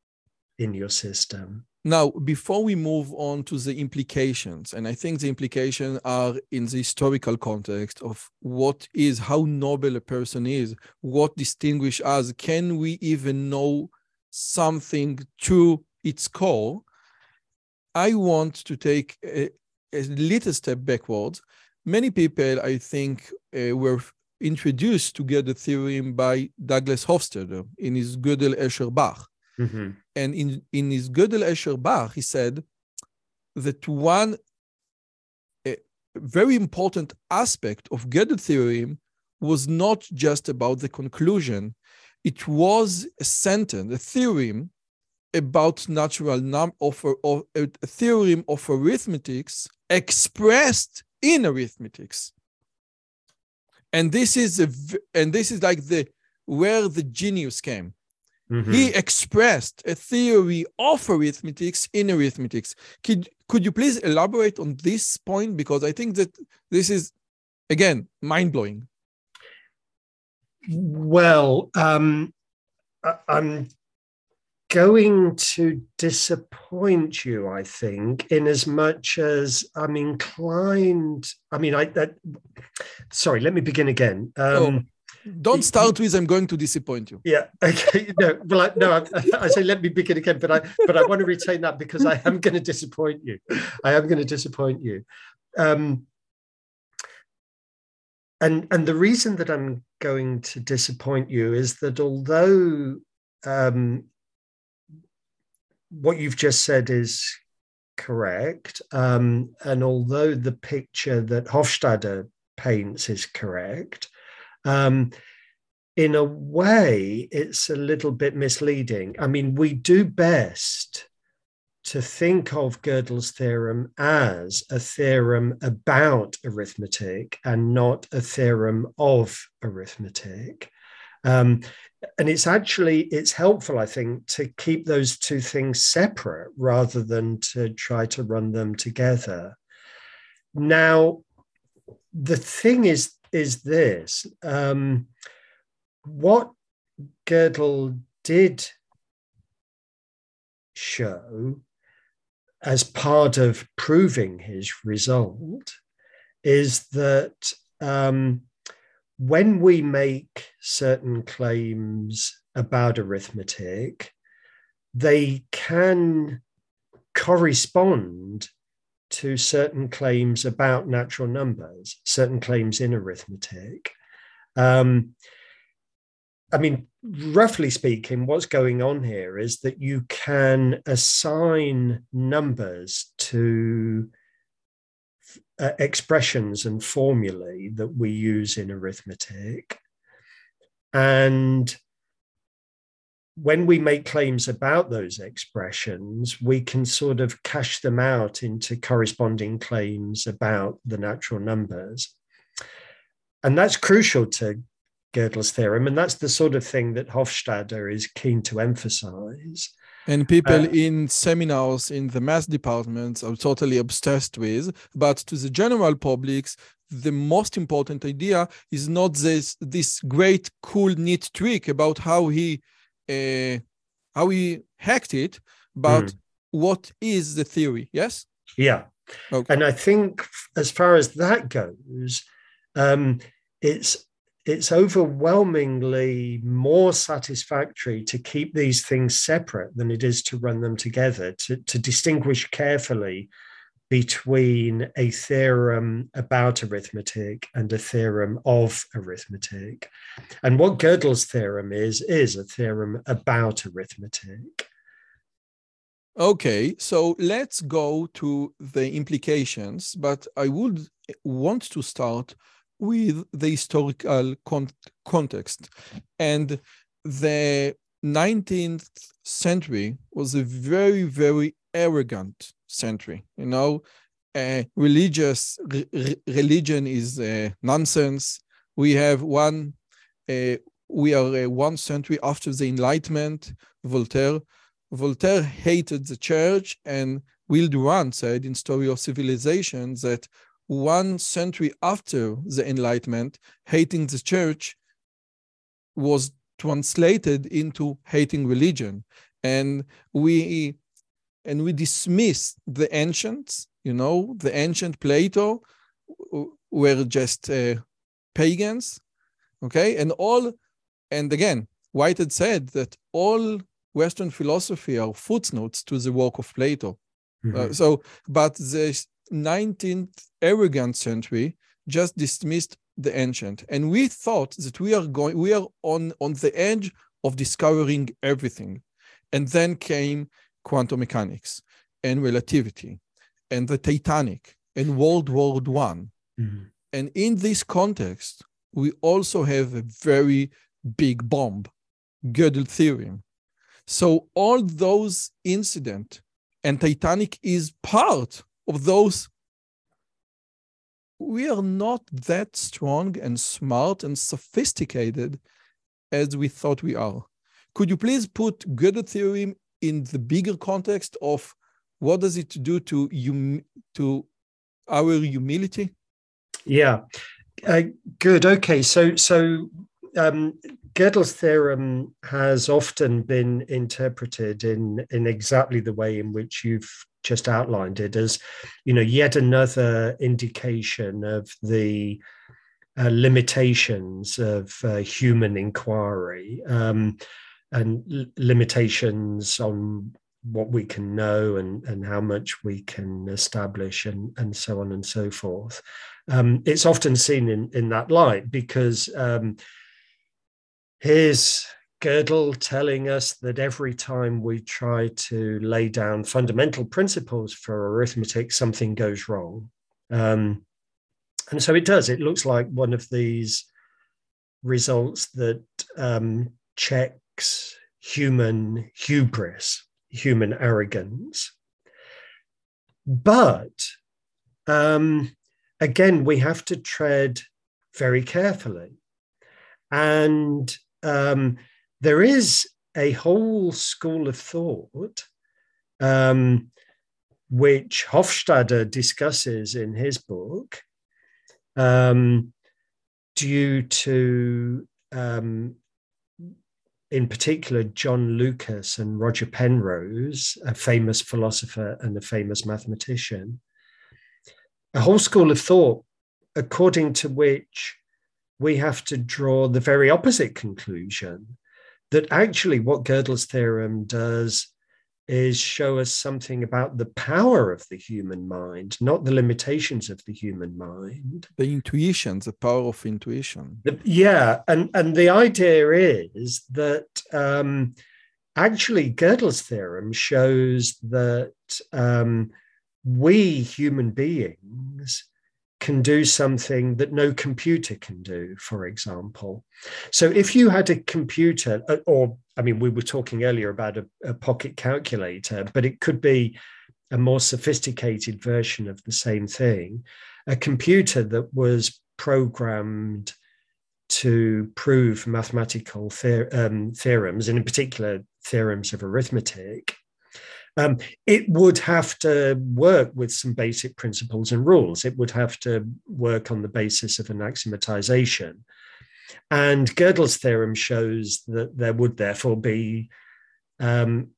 in your system. Now, before we move on to the implications, and I think the implications are in the historical context of what is, how noble a person is, what distinguish us, can we even know something to its core? I want to take a, a little step backwards. Many people, I think, uh, were introduced to Gödel theorem by Douglas Hofstadter in his Gödel Escher Bach. Mm-hmm. And in, in his Gödel Escher Bach, he said that one very important aspect of Gödel theorem was not just about the conclusion, it was a sentence, a theorem about natural number of, of a theorem of arithmetics expressed in arithmetics. And this is a, and this is like the where the genius came mm-hmm. he expressed a theory of arithmetics in arithmetics could could you please elaborate on this point because i think that this is again mind-blowing well um, i'm going to disappoint you, I think, in as much as I'm inclined. I mean, I that, sorry, let me begin again. Um, oh, don't start with "I'm going to disappoint you." Yeah. [laughs] Okay. No. Well, I, no. I, [laughs] I, say let me begin again, but I but I want to retain that because I am going to disappoint you. I am going to disappoint you. Um, and and the reason that I'm going to disappoint you is that although um, what you've just said is correct. Um, and although the picture that Hofstadter paints is correct, um, in a way, it's a little bit misleading. I mean, we do best to think of Gödel's theorem as a theorem about arithmetic and not a theorem of arithmetic. Um, and it's actually it's helpful i think to keep those two things separate rather than to try to run them together now the thing is is this um, what gödel did show as part of proving his result is that um, when we make certain claims about arithmetic, they can correspond to certain claims about natural numbers, certain claims in arithmetic. Um, I mean, roughly speaking, what's going on here is that you can assign numbers to uh, expressions and formulae that we use in arithmetic. And when we make claims about those expressions, we can sort of cash them out into corresponding claims about the natural numbers. And that's crucial to Gödel's theorem. And that's the sort of thing that Hofstadter is keen to emphasize. And people uh, in seminars in the math departments are totally obsessed with. But to the general publics, the most important idea is not this this great cool neat trick about how he uh, how he hacked it, but mm. what is the theory? Yes. Yeah. Okay. And I think as far as that goes, um, it's it's overwhelmingly more satisfactory to keep these things separate than it is to run them together, to, to distinguish carefully between a theorem about arithmetic and a theorem of arithmetic. And what Gödel's theorem is, is a theorem about arithmetic. Okay, so let's go to the implications, but I would want to start with the historical con context. And the 19th century was a very, very arrogant century. You know, uh, religious re religion is uh, nonsense. We have one, uh, we are uh, one century after the Enlightenment. Voltaire Voltaire hated the church, and Will Durant said in Story of Civilization that one century after the Enlightenment, hating the church was translated into hating religion. And we and we dismiss the ancients, you know, the ancient Plato were just uh, pagans, okay? And all, and again, Whitehead said that all Western philosophy are footnotes to the work of Plato. Uh, mm-hmm. Uh, so, but the 19th arrogant century just dismissed the ancient, and we thought that we are going, we are on on the edge of discovering everything, and then came quantum mechanics and relativity, and the Titanic and World War One, mm-hmm. and in this context, we also have a very big bomb, Gödel theorem, so all those incident and Titanic is part of those. We are not that strong and smart and sophisticated as we thought we are. Could you please put Gödel theorem in the bigger context of what does it do to hum- to our humility? Yeah, uh, good. Okay, so so um, Gödel's theorem has often been interpreted in, in exactly the way in which you've just outlined it as, you know, yet another indication of the uh, limitations of uh, human inquiry um, and limitations on what we can know and, and how much we can establish and, and so on and so forth. Um, it's often seen in, in that light because um, Here's Gödel telling us that every time we try to lay down fundamental principles for arithmetic, something goes wrong. Um, and so it does. It looks like one of these results that um, checks human hubris, human arrogance. But um, again, we have to tread very carefully. And um, there is a whole school of thought um, which Hofstadter discusses in his book um, due to, um, in particular, John Lucas and Roger Penrose, a famous philosopher and a famous mathematician. A whole school of thought according to which we have to draw the very opposite conclusion that actually what Gödel's theorem does is show us something about the power of the human mind, not the limitations of the human mind. The intuition, the power of intuition. The, yeah, and and the idea is that um, actually Gödel's theorem shows that um, we human beings can do something that no computer can do, for example. So if you had a computer, uh, or I mean, we were talking earlier about a, a pocket calculator, but it could be a more sophisticated version of the same thing, a computer that was programmed to prove mathematical um, theorems, and in particular theorems of arithmetic, um, it would have to work with some basic principles and rules. It would have to work on the basis of an axiomatization. And Gödel's theorem shows that there would therefore be um,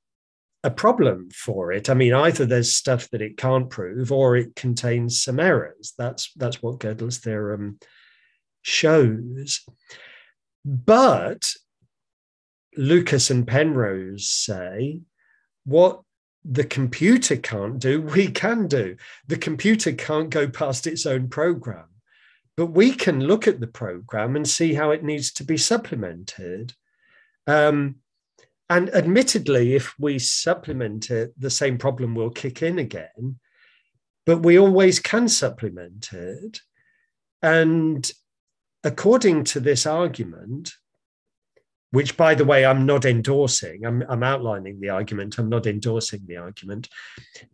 a problem for it. I mean, either there's stuff that it can't prove, or it contains some errors. That's that's what Gödel's theorem shows. But Lucas and Penrose say what the computer can't do, we can do. The computer can't go past its own program, but we can look at the program and see how it needs to be supplemented. Um, and admittedly, if we supplement it, the same problem will kick in again. But we always can supplement it. And according to this argument, which by the way i'm not endorsing I'm, I'm, outlining the argument i'm not endorsing the argument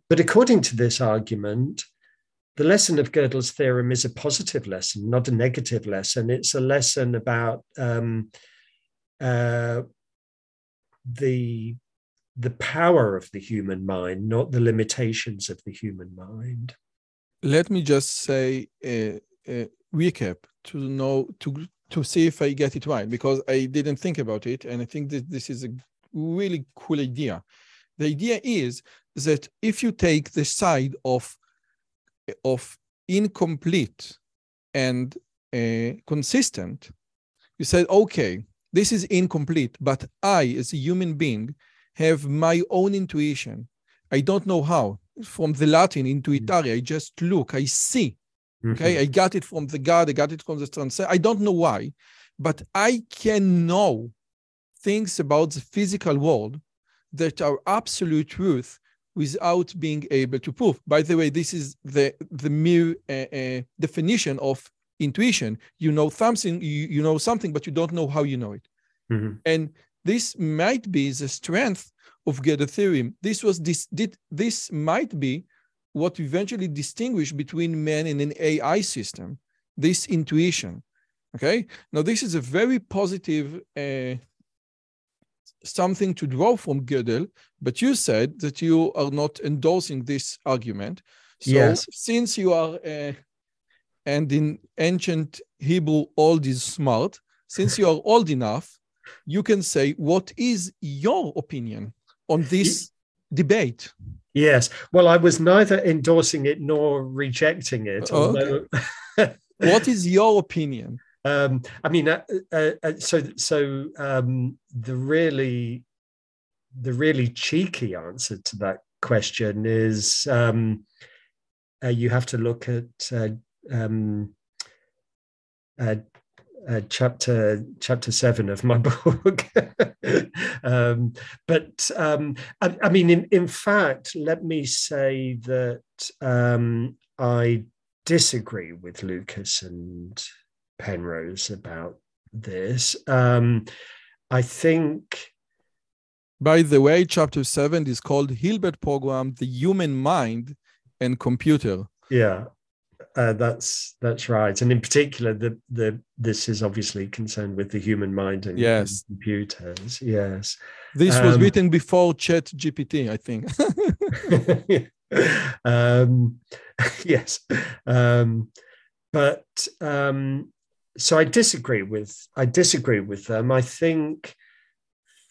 but according to this argument the lesson of gödel's theorem is a positive lesson not a negative lesson it's a lesson about um, uh, the the power of the human mind not the limitations of the human mind let me just say a, a recap to know to to see if I get it right because I didn't think about it. And I think that this is a really cool idea. The idea is that if you take the side of, of incomplete and uh, consistent, you said, okay, this is incomplete, but I, as a human being, have my own intuition. I don't know how. From the Latin intuitare, I just look, I see Okay, mm-hmm. I got it from the God, I got it from the transcend. I don't know why, but I can know things about the physical world that are absolute truth without being able to prove. By the way, this is the the mere uh, uh, definition of intuition. You know something, you, you know something, but you don't know how you know it. Mm-hmm. And this might be the strength of Gödel theorem. This was this did this might be what eventually distinguish between man and an AI system, this intuition. Okay, now this is a very positive uh, something to draw from Gödel, but you said that you are not endorsing this argument. So yes. since you are, uh, and in ancient Hebrew, old is smart, since you are [laughs] old enough, you can say, what is your opinion on this debate? Yes. Well, I was neither endorsing it nor rejecting it. Oh, although... okay. what is your opinion? Um, I mean, uh, uh, uh, so so um, the really the really cheeky answer to that question is um, uh, you have to look at uh, um, uh, uh, chapter chapter seven of my [laughs] book. um, but um, I, I, mean, in, in fact, let me say that um, I disagree with Lucas and Penrose about this. Um, I think. By the way, chapter seven is called Hilbert Program: The Human Mind and Computer. Yeah, uh, that's that's right, and in particular, the the this is obviously concerned with the human mind and, yes. and computers. Yes, this um, was written before Chat GPT, I think. [laughs] um, [laughs] yes, um, but um, so I disagree with I disagree with them. I think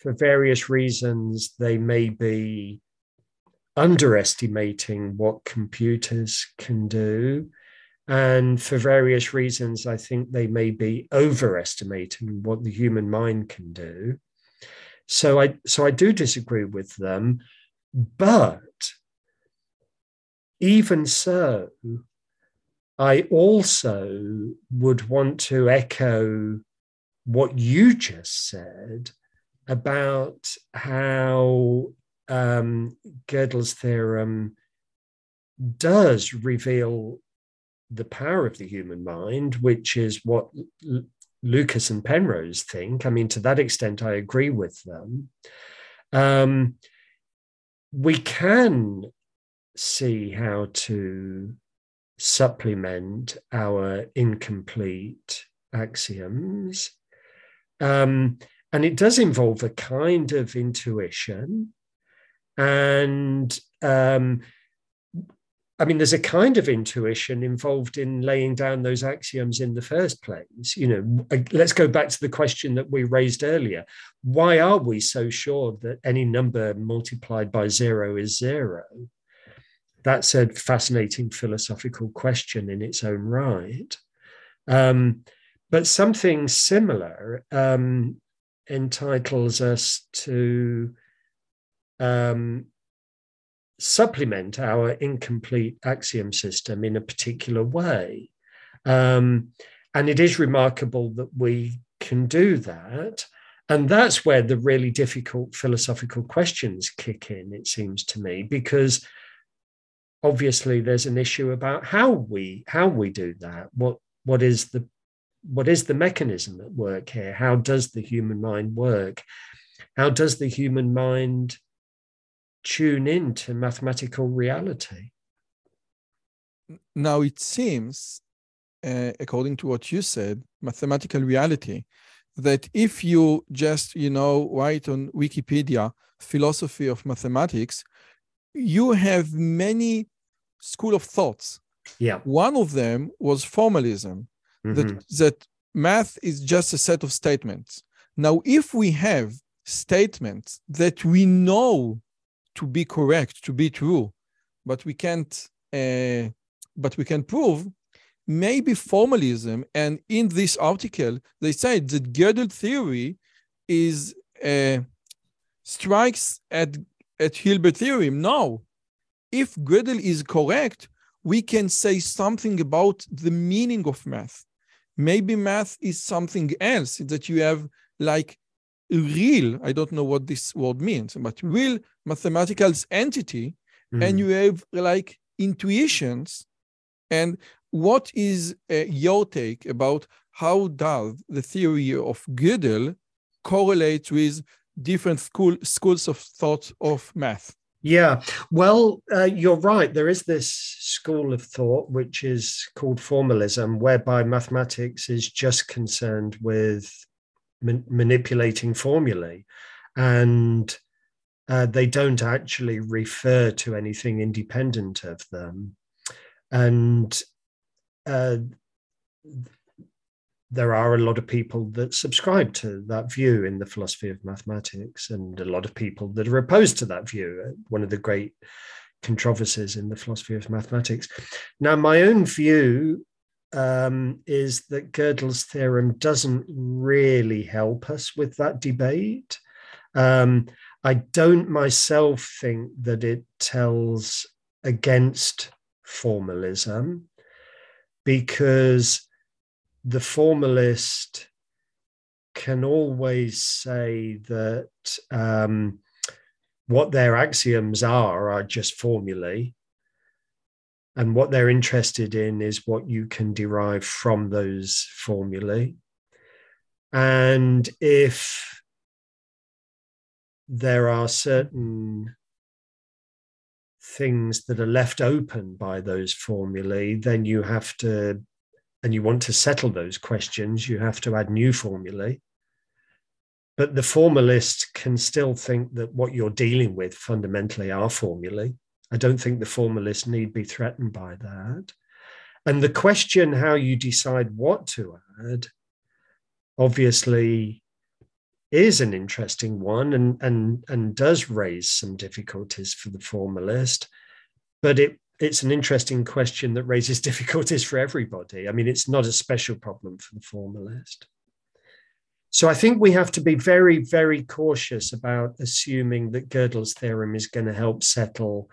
for various reasons they may be underestimating what computers can do. And for various reasons, I think they may be overestimating what the human mind can do. So I so I do disagree with them, but even so, I also would want to echo what you just said about how um, Gödel's theorem does reveal the power of the human mind, which is what L- Lucas and Penrose think. I mean, to that extent, I agree with them. Um, we can see how to supplement our incomplete axioms. Um, and it does involve a kind of intuition. And um, I mean, there's a kind of intuition involved in laying down those axioms in the first place. You know, let's go back to the question that we raised earlier. Why are we so sure that any number multiplied by zero is zero? That's a fascinating philosophical question in its own right. Um, but something similar um, entitles us to um, supplement our incomplete axiom system in a particular way. Um, and it is remarkable that we can do that. and that's where the really difficult philosophical questions kick in, it seems to me, because obviously there's an issue about how we how we do that. What what is the what is the mechanism at work here? How does the human mind work? How does the human mind tune in to mathematical reality? Now it seems, uh, according to what you said, mathematical reality that if you just you know write on wikipedia philosophy of mathematics you have many school of thoughts yeah one of them was formalism mm-hmm. that that math is just a set of statements now if we have statements that we know to be correct to be true but we can't uh, but we can prove maybe formalism. And in this article, they said that Gödel theory is uh, strikes at at Hilbert theorem. Now, if Gödel is correct, we can say something about the meaning of math. Maybe math is something else that you have like real, I don't know what this word means, but real mathematical entity, mm. and you have like intuitions. And what is uh, your take about how does the theory of Gödel correlate with different school, schools of thought of math? Yeah, well, uh, you're right. There is this school of thought which is called formalism, whereby mathematics is just concerned with man- manipulating formulae, and uh, they don't actually refer to anything independent of them. And uh, there are a lot of people that subscribe to that view in the philosophy of mathematics, and a lot of people that are opposed to that view. One of the great controversies in the philosophy of mathematics. Now, my own view um, is that Gödel's theorem doesn't really help us with that debate. Um, I don't myself think that it tells against formalism because the formalist can always say that um, what their axioms are are just formulae. And what they're interested in is what you can derive from those formulae. And if there are certain things that are left open by those formulae, then you have to, and you want to settle those questions, you have to add new formulae. But the formalist can still think that what you're dealing with fundamentally are formulae. I don't think the formalist need be threatened by that. And the question how you decide what to add obviously is an interesting one and and and does raise some difficulties for the formalist but it it's an interesting question that raises [laughs] difficulties for everybody. I mean it's not a special problem for the formalist. So i think we have to be very very cautious about assuming that gödel's theorem is going to help settle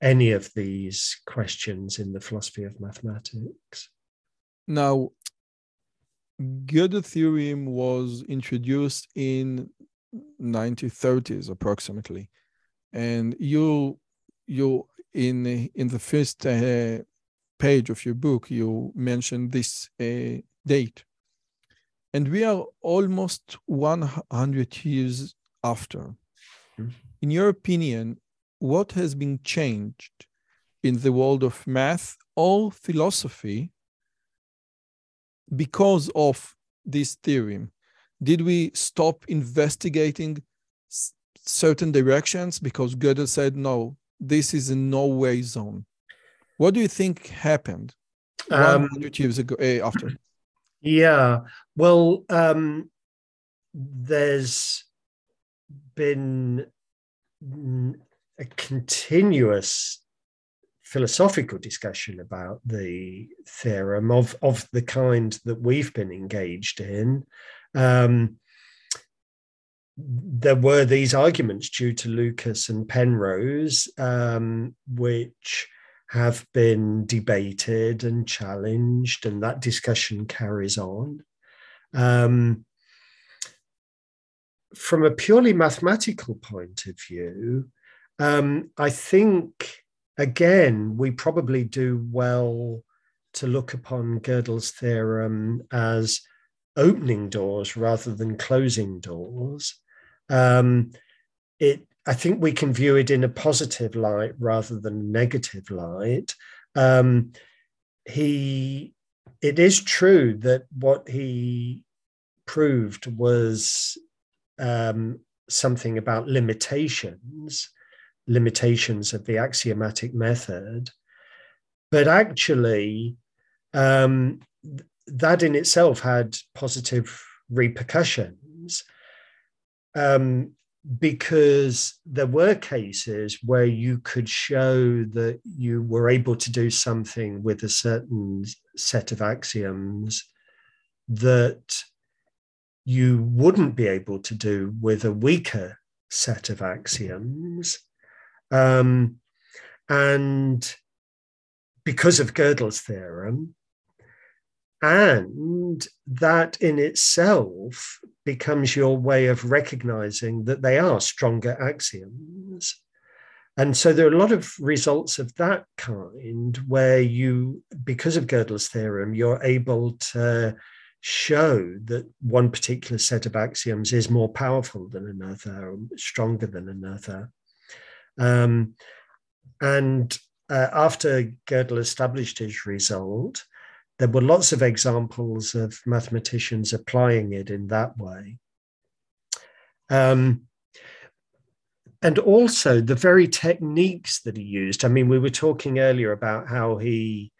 any of these questions in the philosophy of mathematics. Now Gödel theorem was introduced in 1930s approximately, and you you in in the first uh, page of your book you mentioned this uh, date, and we are almost 100 years after. Mm-hmm. In your opinion, what has been changed in the world of math or philosophy because of this theorem? Did we stop investigating certain directions because Gödel said, no, this is a no way zone? What do you think happened um, 100 years ago eh, after? Yeah, well, um, there's been a continuous philosophical discussion about the theorem of, of the kind that we've been engaged in. Um, there were these arguments due to Lucas and Penrose, um, which have been debated and challenged, and that discussion carries on. Um, from a purely mathematical point of view, um, I think, again, we probably do well to look upon Gödel's theorem as opening doors rather than closing doors. Um, it, I think we can view it in a positive light rather than a negative light. Um, he, it is true that what he proved was um, something about limitations, limitations of the axiomatic method. But actually, um, that in itself had positive repercussions um, because there were cases where you could show that you were able to do something with a certain set of axioms that you wouldn't be able to do with a weaker set of axioms. Um, and because of Gödel's theorem, and that in itself becomes your way of recognizing that they are stronger axioms. And so there are a lot of results of that kind where you, because of Gödel's theorem, you're able to show that one particular set of axioms is more powerful than another, or stronger than another. Um, and uh, after Gödel established his result, there were lots of examples of mathematicians applying it in that way. Um, and also the very techniques that he used. I mean, we were talking earlier about how he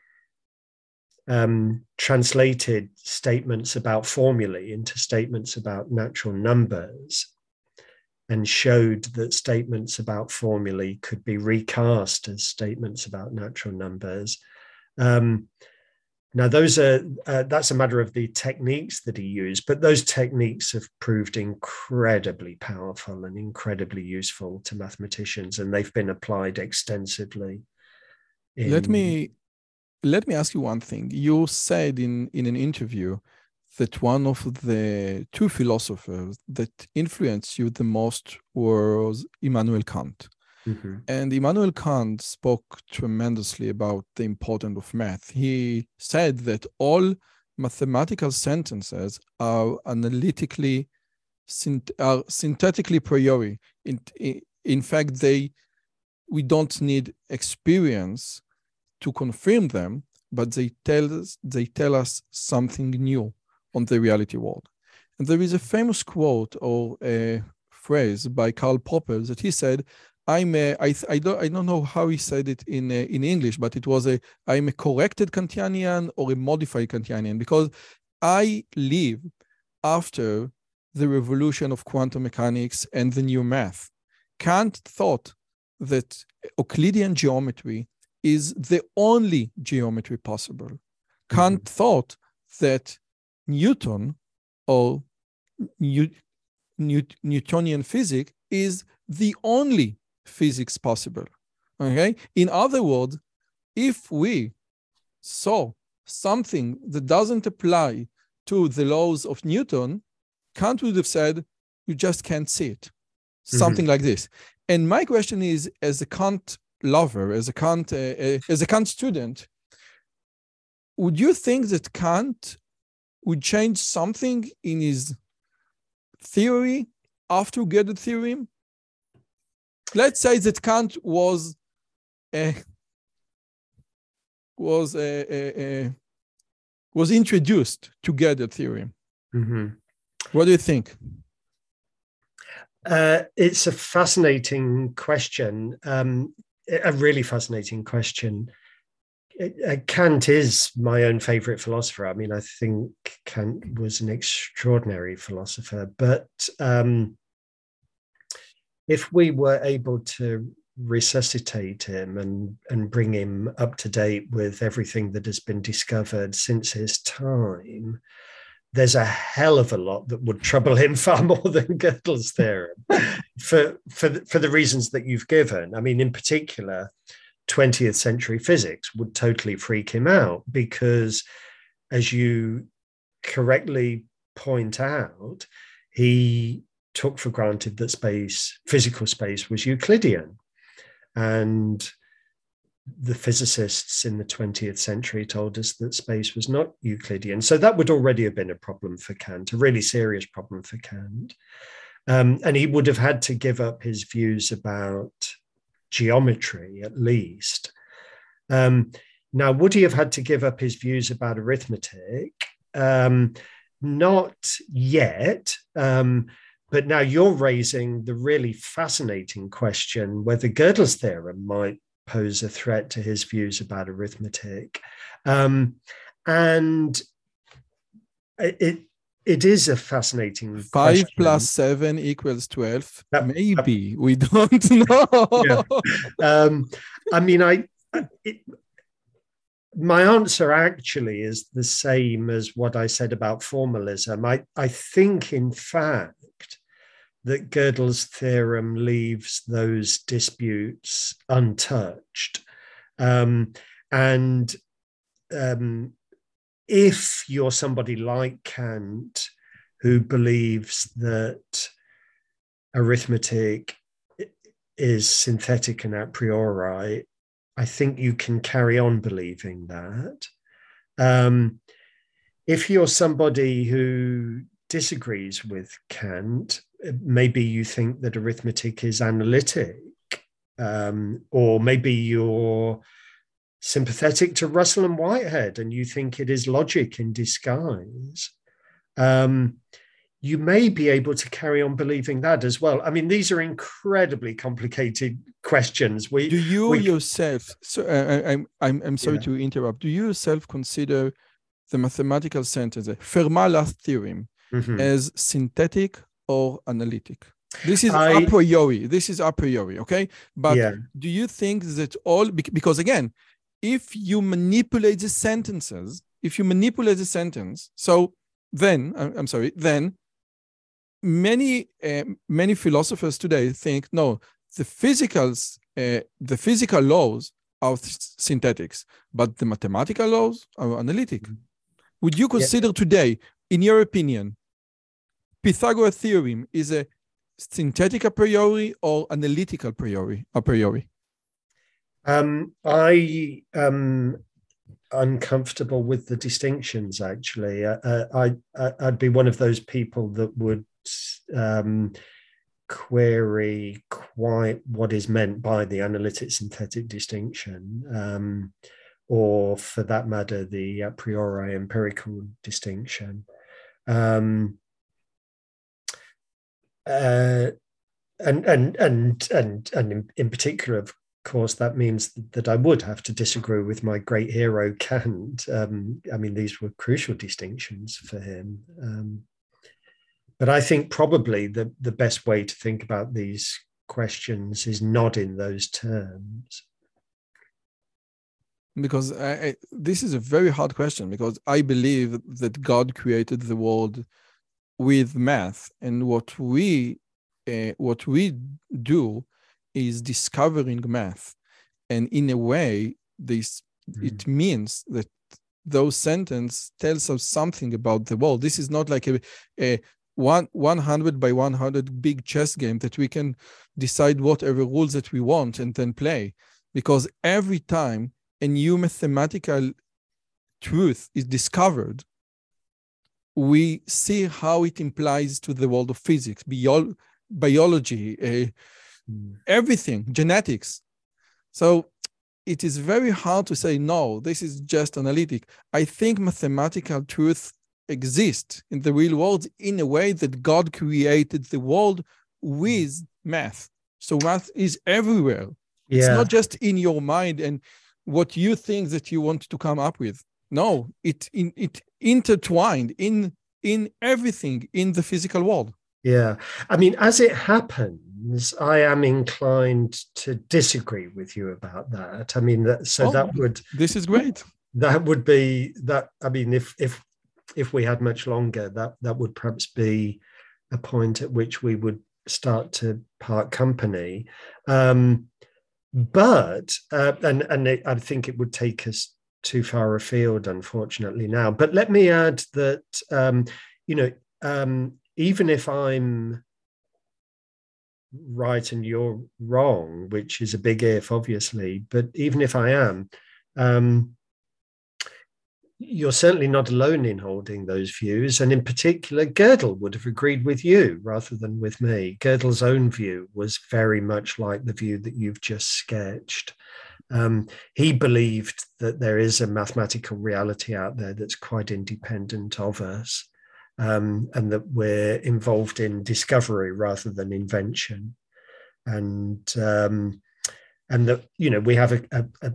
um, translated statements about formulae into statements about natural numbers and showed that statements about formulae could be recast as statements about natural numbers. Um, now, those are uh, that's a matter of the techniques that he used, but those techniques have proved incredibly powerful and incredibly useful to mathematicians, and they've been applied extensively. In... Let me let me ask you one thing. You said in, in an interview that one of the two philosophers that influenced you the most was Immanuel Kant. Mm-hmm. And Immanuel Kant spoke tremendously about the importance of math. He said that all mathematical sentences are analytically are synthetically priori. In, in fact, they we don't need experience to confirm them, but they tell us, they tell us something new on the reality world. And there is a famous quote or a phrase by Karl Popper that he said, I'm a, I, I, don't, I don't know how he said it in, uh, in English, but it was a, I'm a corrected Kantianian or a modified Kantianian because I live after the revolution of quantum mechanics and the new math. Kant thought that Euclidean geometry is the only geometry possible. Mm-hmm. Kant thought that Newton or New, New, Newtonian physics is the only physics possible. Okay. In other words, if we saw something that doesn't apply to the laws of Newton, Kant would have said, you just can't see it. Something mm-hmm. like this. And my question is, as a Kant lover, as a Kant, uh, uh, as a Kant student, would you think that Kant would change something in his theory after Gödel theorem? Let's say that Kant was uh, was uh, uh, was introduced to Gödel theorem. Mm-hmm. What do you think? Uh, it's a fascinating question. Um, a really fascinating question. Uh, Kant is my own favorite philosopher. I mean, I think Kant was an extraordinary philosopher, but um, if we were able to resuscitate him and, and bring him up to date with everything that has been discovered since his time, there's a hell of a lot that would trouble him [laughs] far more than Gödel's theorem [laughs] for, for, for the reasons that you've given. I mean, in particular, 20th century physics would totally freak him out because, as you correctly point out, he took for granted that space, physical space, was Euclidean. And the physicists in the 20th century told us that space was not Euclidean. So that would already have been a problem for Kant, a really serious problem for Kant. Um, and he would have had to give up his views about geometry, at least. Um, now, would he have had to give up his views about arithmetic? Um, not yet. Um, but now you're raising the really fascinating question whether Gödel's theorem might pose a threat to his views about arithmetic. Um, and it, it is a fascinating five question. plus seven equals 12 maybe we don't [laughs] know yeah. um, i mean i it, my answer actually is the same as what i said about formalism i, I think in fact that Gödel's theorem leaves those disputes untouched. Um, and um, if you're somebody like Kant who believes that arithmetic is synthetic and a priori, I think you can carry on believing that. Um, if you're somebody who disagrees with Kant, maybe you think that arithmetic is analytic, um, or maybe you're sympathetic to Russell and Whitehead and you think it is logic in disguise. Um, you may be able to carry on believing that as well. I mean, these are incredibly complicated questions. We do you we, yourself? So uh, I'm I'm I'm sorry Yeah. to interrupt. Do you yourself consider the mathematical sentence, the Fermat theorem, Mhm. as synthetic or analytic? This is I- a priori. This is a priori, okay? But yeah, do you think that all because again, if you manipulate the sentences, if you manipulate the sentence, so then I'm, sorry, then many uh, many philosophers today think no, the physicals, uh, the physical laws are synthetics, but the mathematical laws are analytic. Mhm. Would you consider today, in your opinion, Pythagoras theorem is a synthetic a priori or analytical priori a priori? Um, I am uncomfortable with the distinctions. Actually, uh, uh, I, I I'd be one of those people that would um, query quite what is meant by the analytic synthetic distinction, um, or for that matter, the a priori empirical distinction. Um, uh, and and and and and in, in particular, of course, that means that I would have to disagree with my great hero Kant. Um, I mean, these were crucial distinctions for him. Um, but I think probably the the best way to think about these questions is not in those terms. because I, I, this is a very hard question because I believe that God created the world with math, and what we uh, what we do is discovering math, and in a way, this it means that those sentence tells us something about the world. This is not like a, a one 100 by 100 big chess game that we can decide whatever rules that we want and then play. Because every time a new mathematical truth is discovered, we see how it implies to the world of physics, bio- biology, uh, everything, genetics. So it is very hard to say, no, this is just analytic. I think mathematical truth exists in the real world in a way that God created the world with math. So math is everywhere. It's not just in your mind and what you think that you want to come up with. No, it in, it intertwined in in everything in the physical world. yeah. I mean, as it happens, I am inclined to disagree with you about that. I mean, that so Oh. that would This is great. that would be that i mean if if if we had much longer that that would perhaps be a point at which we would start to part company um but uh, and and it, i think it would take us too far afield unfortunately now but let me add that um you know um even if i'm right and you're wrong, which is a big if, obviously. But even if I am, um, you're certainly not alone in holding those views. And in particular, Gödel would have agreed with you rather than with me. Gödel's own view was very much like the view that you've just sketched. Um, he believed that there is a mathematical reality out there that's quite independent of us, um, and that we're involved in discovery rather than invention, and um, and that you know we have a, a,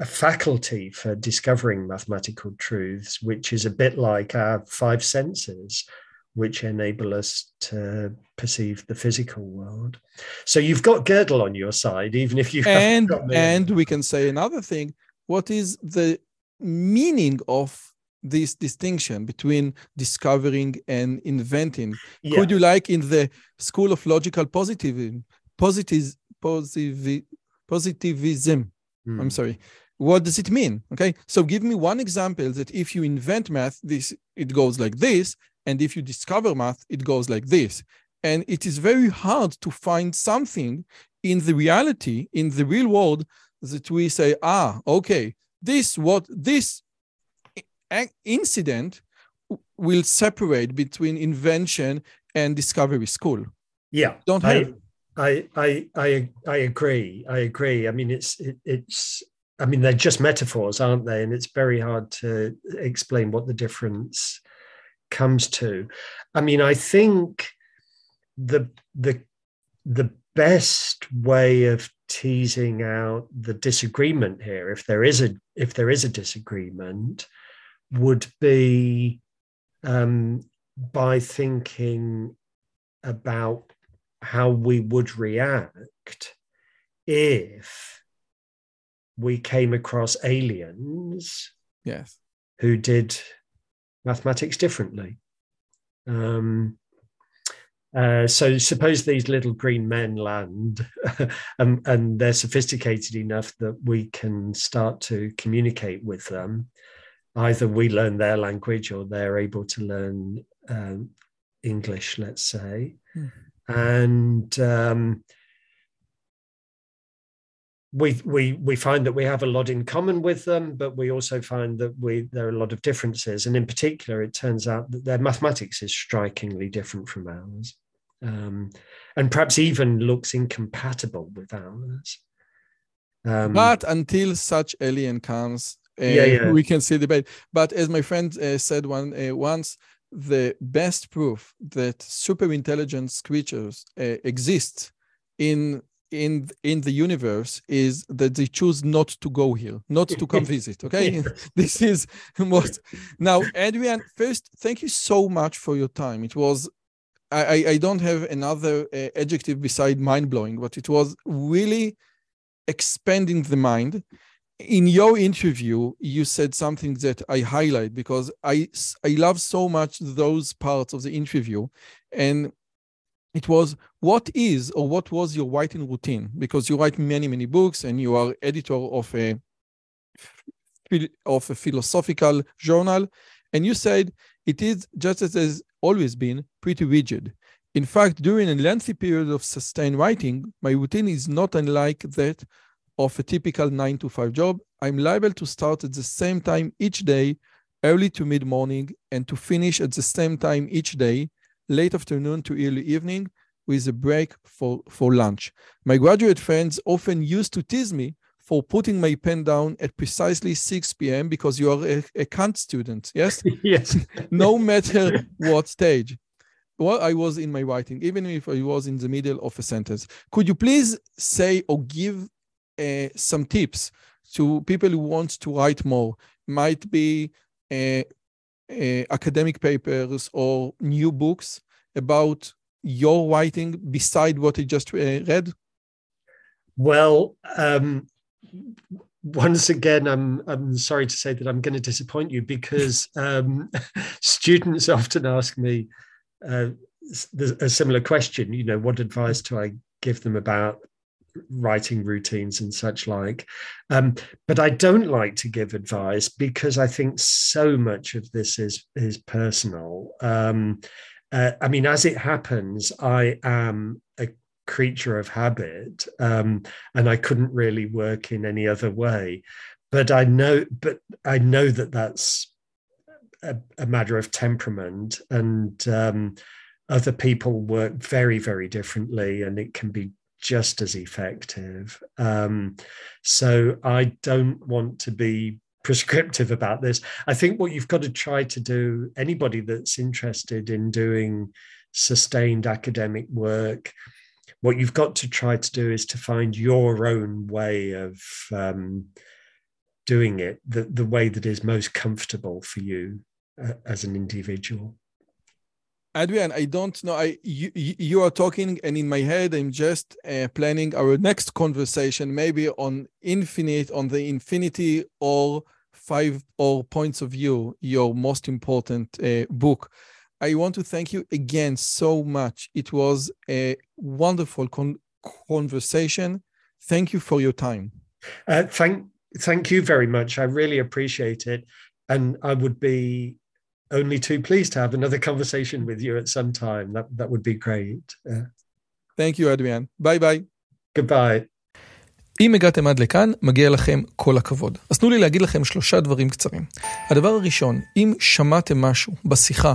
a faculty for discovering mathematical truths, which is a bit like our five senses, which enable us to perceive the physical world. So you've got Gödel on your side, even if you [laughs] and and we can say another thing. What is the meaning of this distinction between discovering and inventing? Yeah. Could you like in the school of logical positivism, positivism? Mm. I'm sorry what does it mean okay so give me one example that if you invent math this it goes like this and if you discover math it goes like this and it is very hard to find something in the reality in the real world that we say ah okay this what this incident will separate between invention and discovery school yeah don't have I, I I I agree. I agree. I mean, it's it, it's I mean, they're just metaphors, aren't they? And it's very hard to explain what the difference comes to. I mean, I think the the the best way of teasing out the disagreement here, if there is a if there is a disagreement, would be um, by thinking about how we would react if we came across aliens yes who did mathematics differently. Um, uh, so suppose these little green men land and, [laughs] and, they're sophisticated enough that we can start to communicate with them. Either we learn their language or they're able to learn um, english let's say. Mm. and um, we we we find that we have a lot in common with them, but we also find that we there are a lot of differences. And in particular, it turns out that their mathematics is strikingly different from ours, um, and perhaps even looks incompatible with ours. Um, but until such alien comes, uh, yeah, yeah. we can see debate. But as my friend uh, said one uh, once, the best proof that super intelligence creatures uh, exist in in in the universe is that they choose not to go here not to come [laughs] visit okay? [laughs] This is most now adrian first thank you so much for your time. It was i i don't have another uh, adjective beside mind-blowing but it was really expanding the mind. In your interview you said something that i highlight because i i love so much those parts of the interview and it was what is or what was your writing routine? Because you write many many books and you are editor of a of a philosophical journal and you said it is just as has always been pretty rigid. In fact during a lengthy period of sustained writing my routine is not unlike that of a typical 9 to 5 job. I'm liable to start at the same time each day early to mid morning and to finish at the same time each day late afternoon to early evening with a break for, for lunch. My graduate friends often used to tease me for putting my pen down at precisely 6 p.m. because you are a, a Kant student, yes? [laughs] yes. [laughs] no matter what stage. Well, I was in my writing, even if I was in the middle of a sentence. Could you please say or give uh, some tips to people who want to write more? Might be uh, academic papers or new books about your writing beside what I just uh, read? Well, um, once again, I'm I'm sorry to say that I'm going to disappoint you because [laughs] um, [laughs] students often ask me uh, a similar question. You know, what advice do I give them about writing routines and such like. Um, but I don't like to give advice because I think so much of this is is personal. Um, uh, I mean, as it happens, I am a creature of habit, um, and I couldn't really work in any other way. But I know, but I know that that's a, a matter of temperament, and um, other people work very, very differently, and it can be just as effective. Um, so I don't want to be prescriptive about this. I think what you've got to try to do, anybody that's interested in doing sustained academic work, what you've got to try to do is to find your own way of um, doing it, the, the way that is most comfortable for you uh, as an individual. Adrian, I don't know. I you, you are talking, and in my head, I'm just uh, planning our next conversation, maybe on infinite, on the infinity or five or points of view, your most important uh, book. I want to thank you again so much. It was a wonderful con conversation. Thank you for your time. Uh, thank, thank you very much. I really appreciate it, and I would be only too pleased to have another conversation with you at some time. That, that would be great. Yeah. Thank you, Adrian. Bye bye. Goodbye. אם הגעתם עד לכאן, מגיע לכם כל הכבוד. אז תנו לי להגיד לכם שלושה דברים קצרים. הדבר הראשון, אם שמעתם משהו בשיחה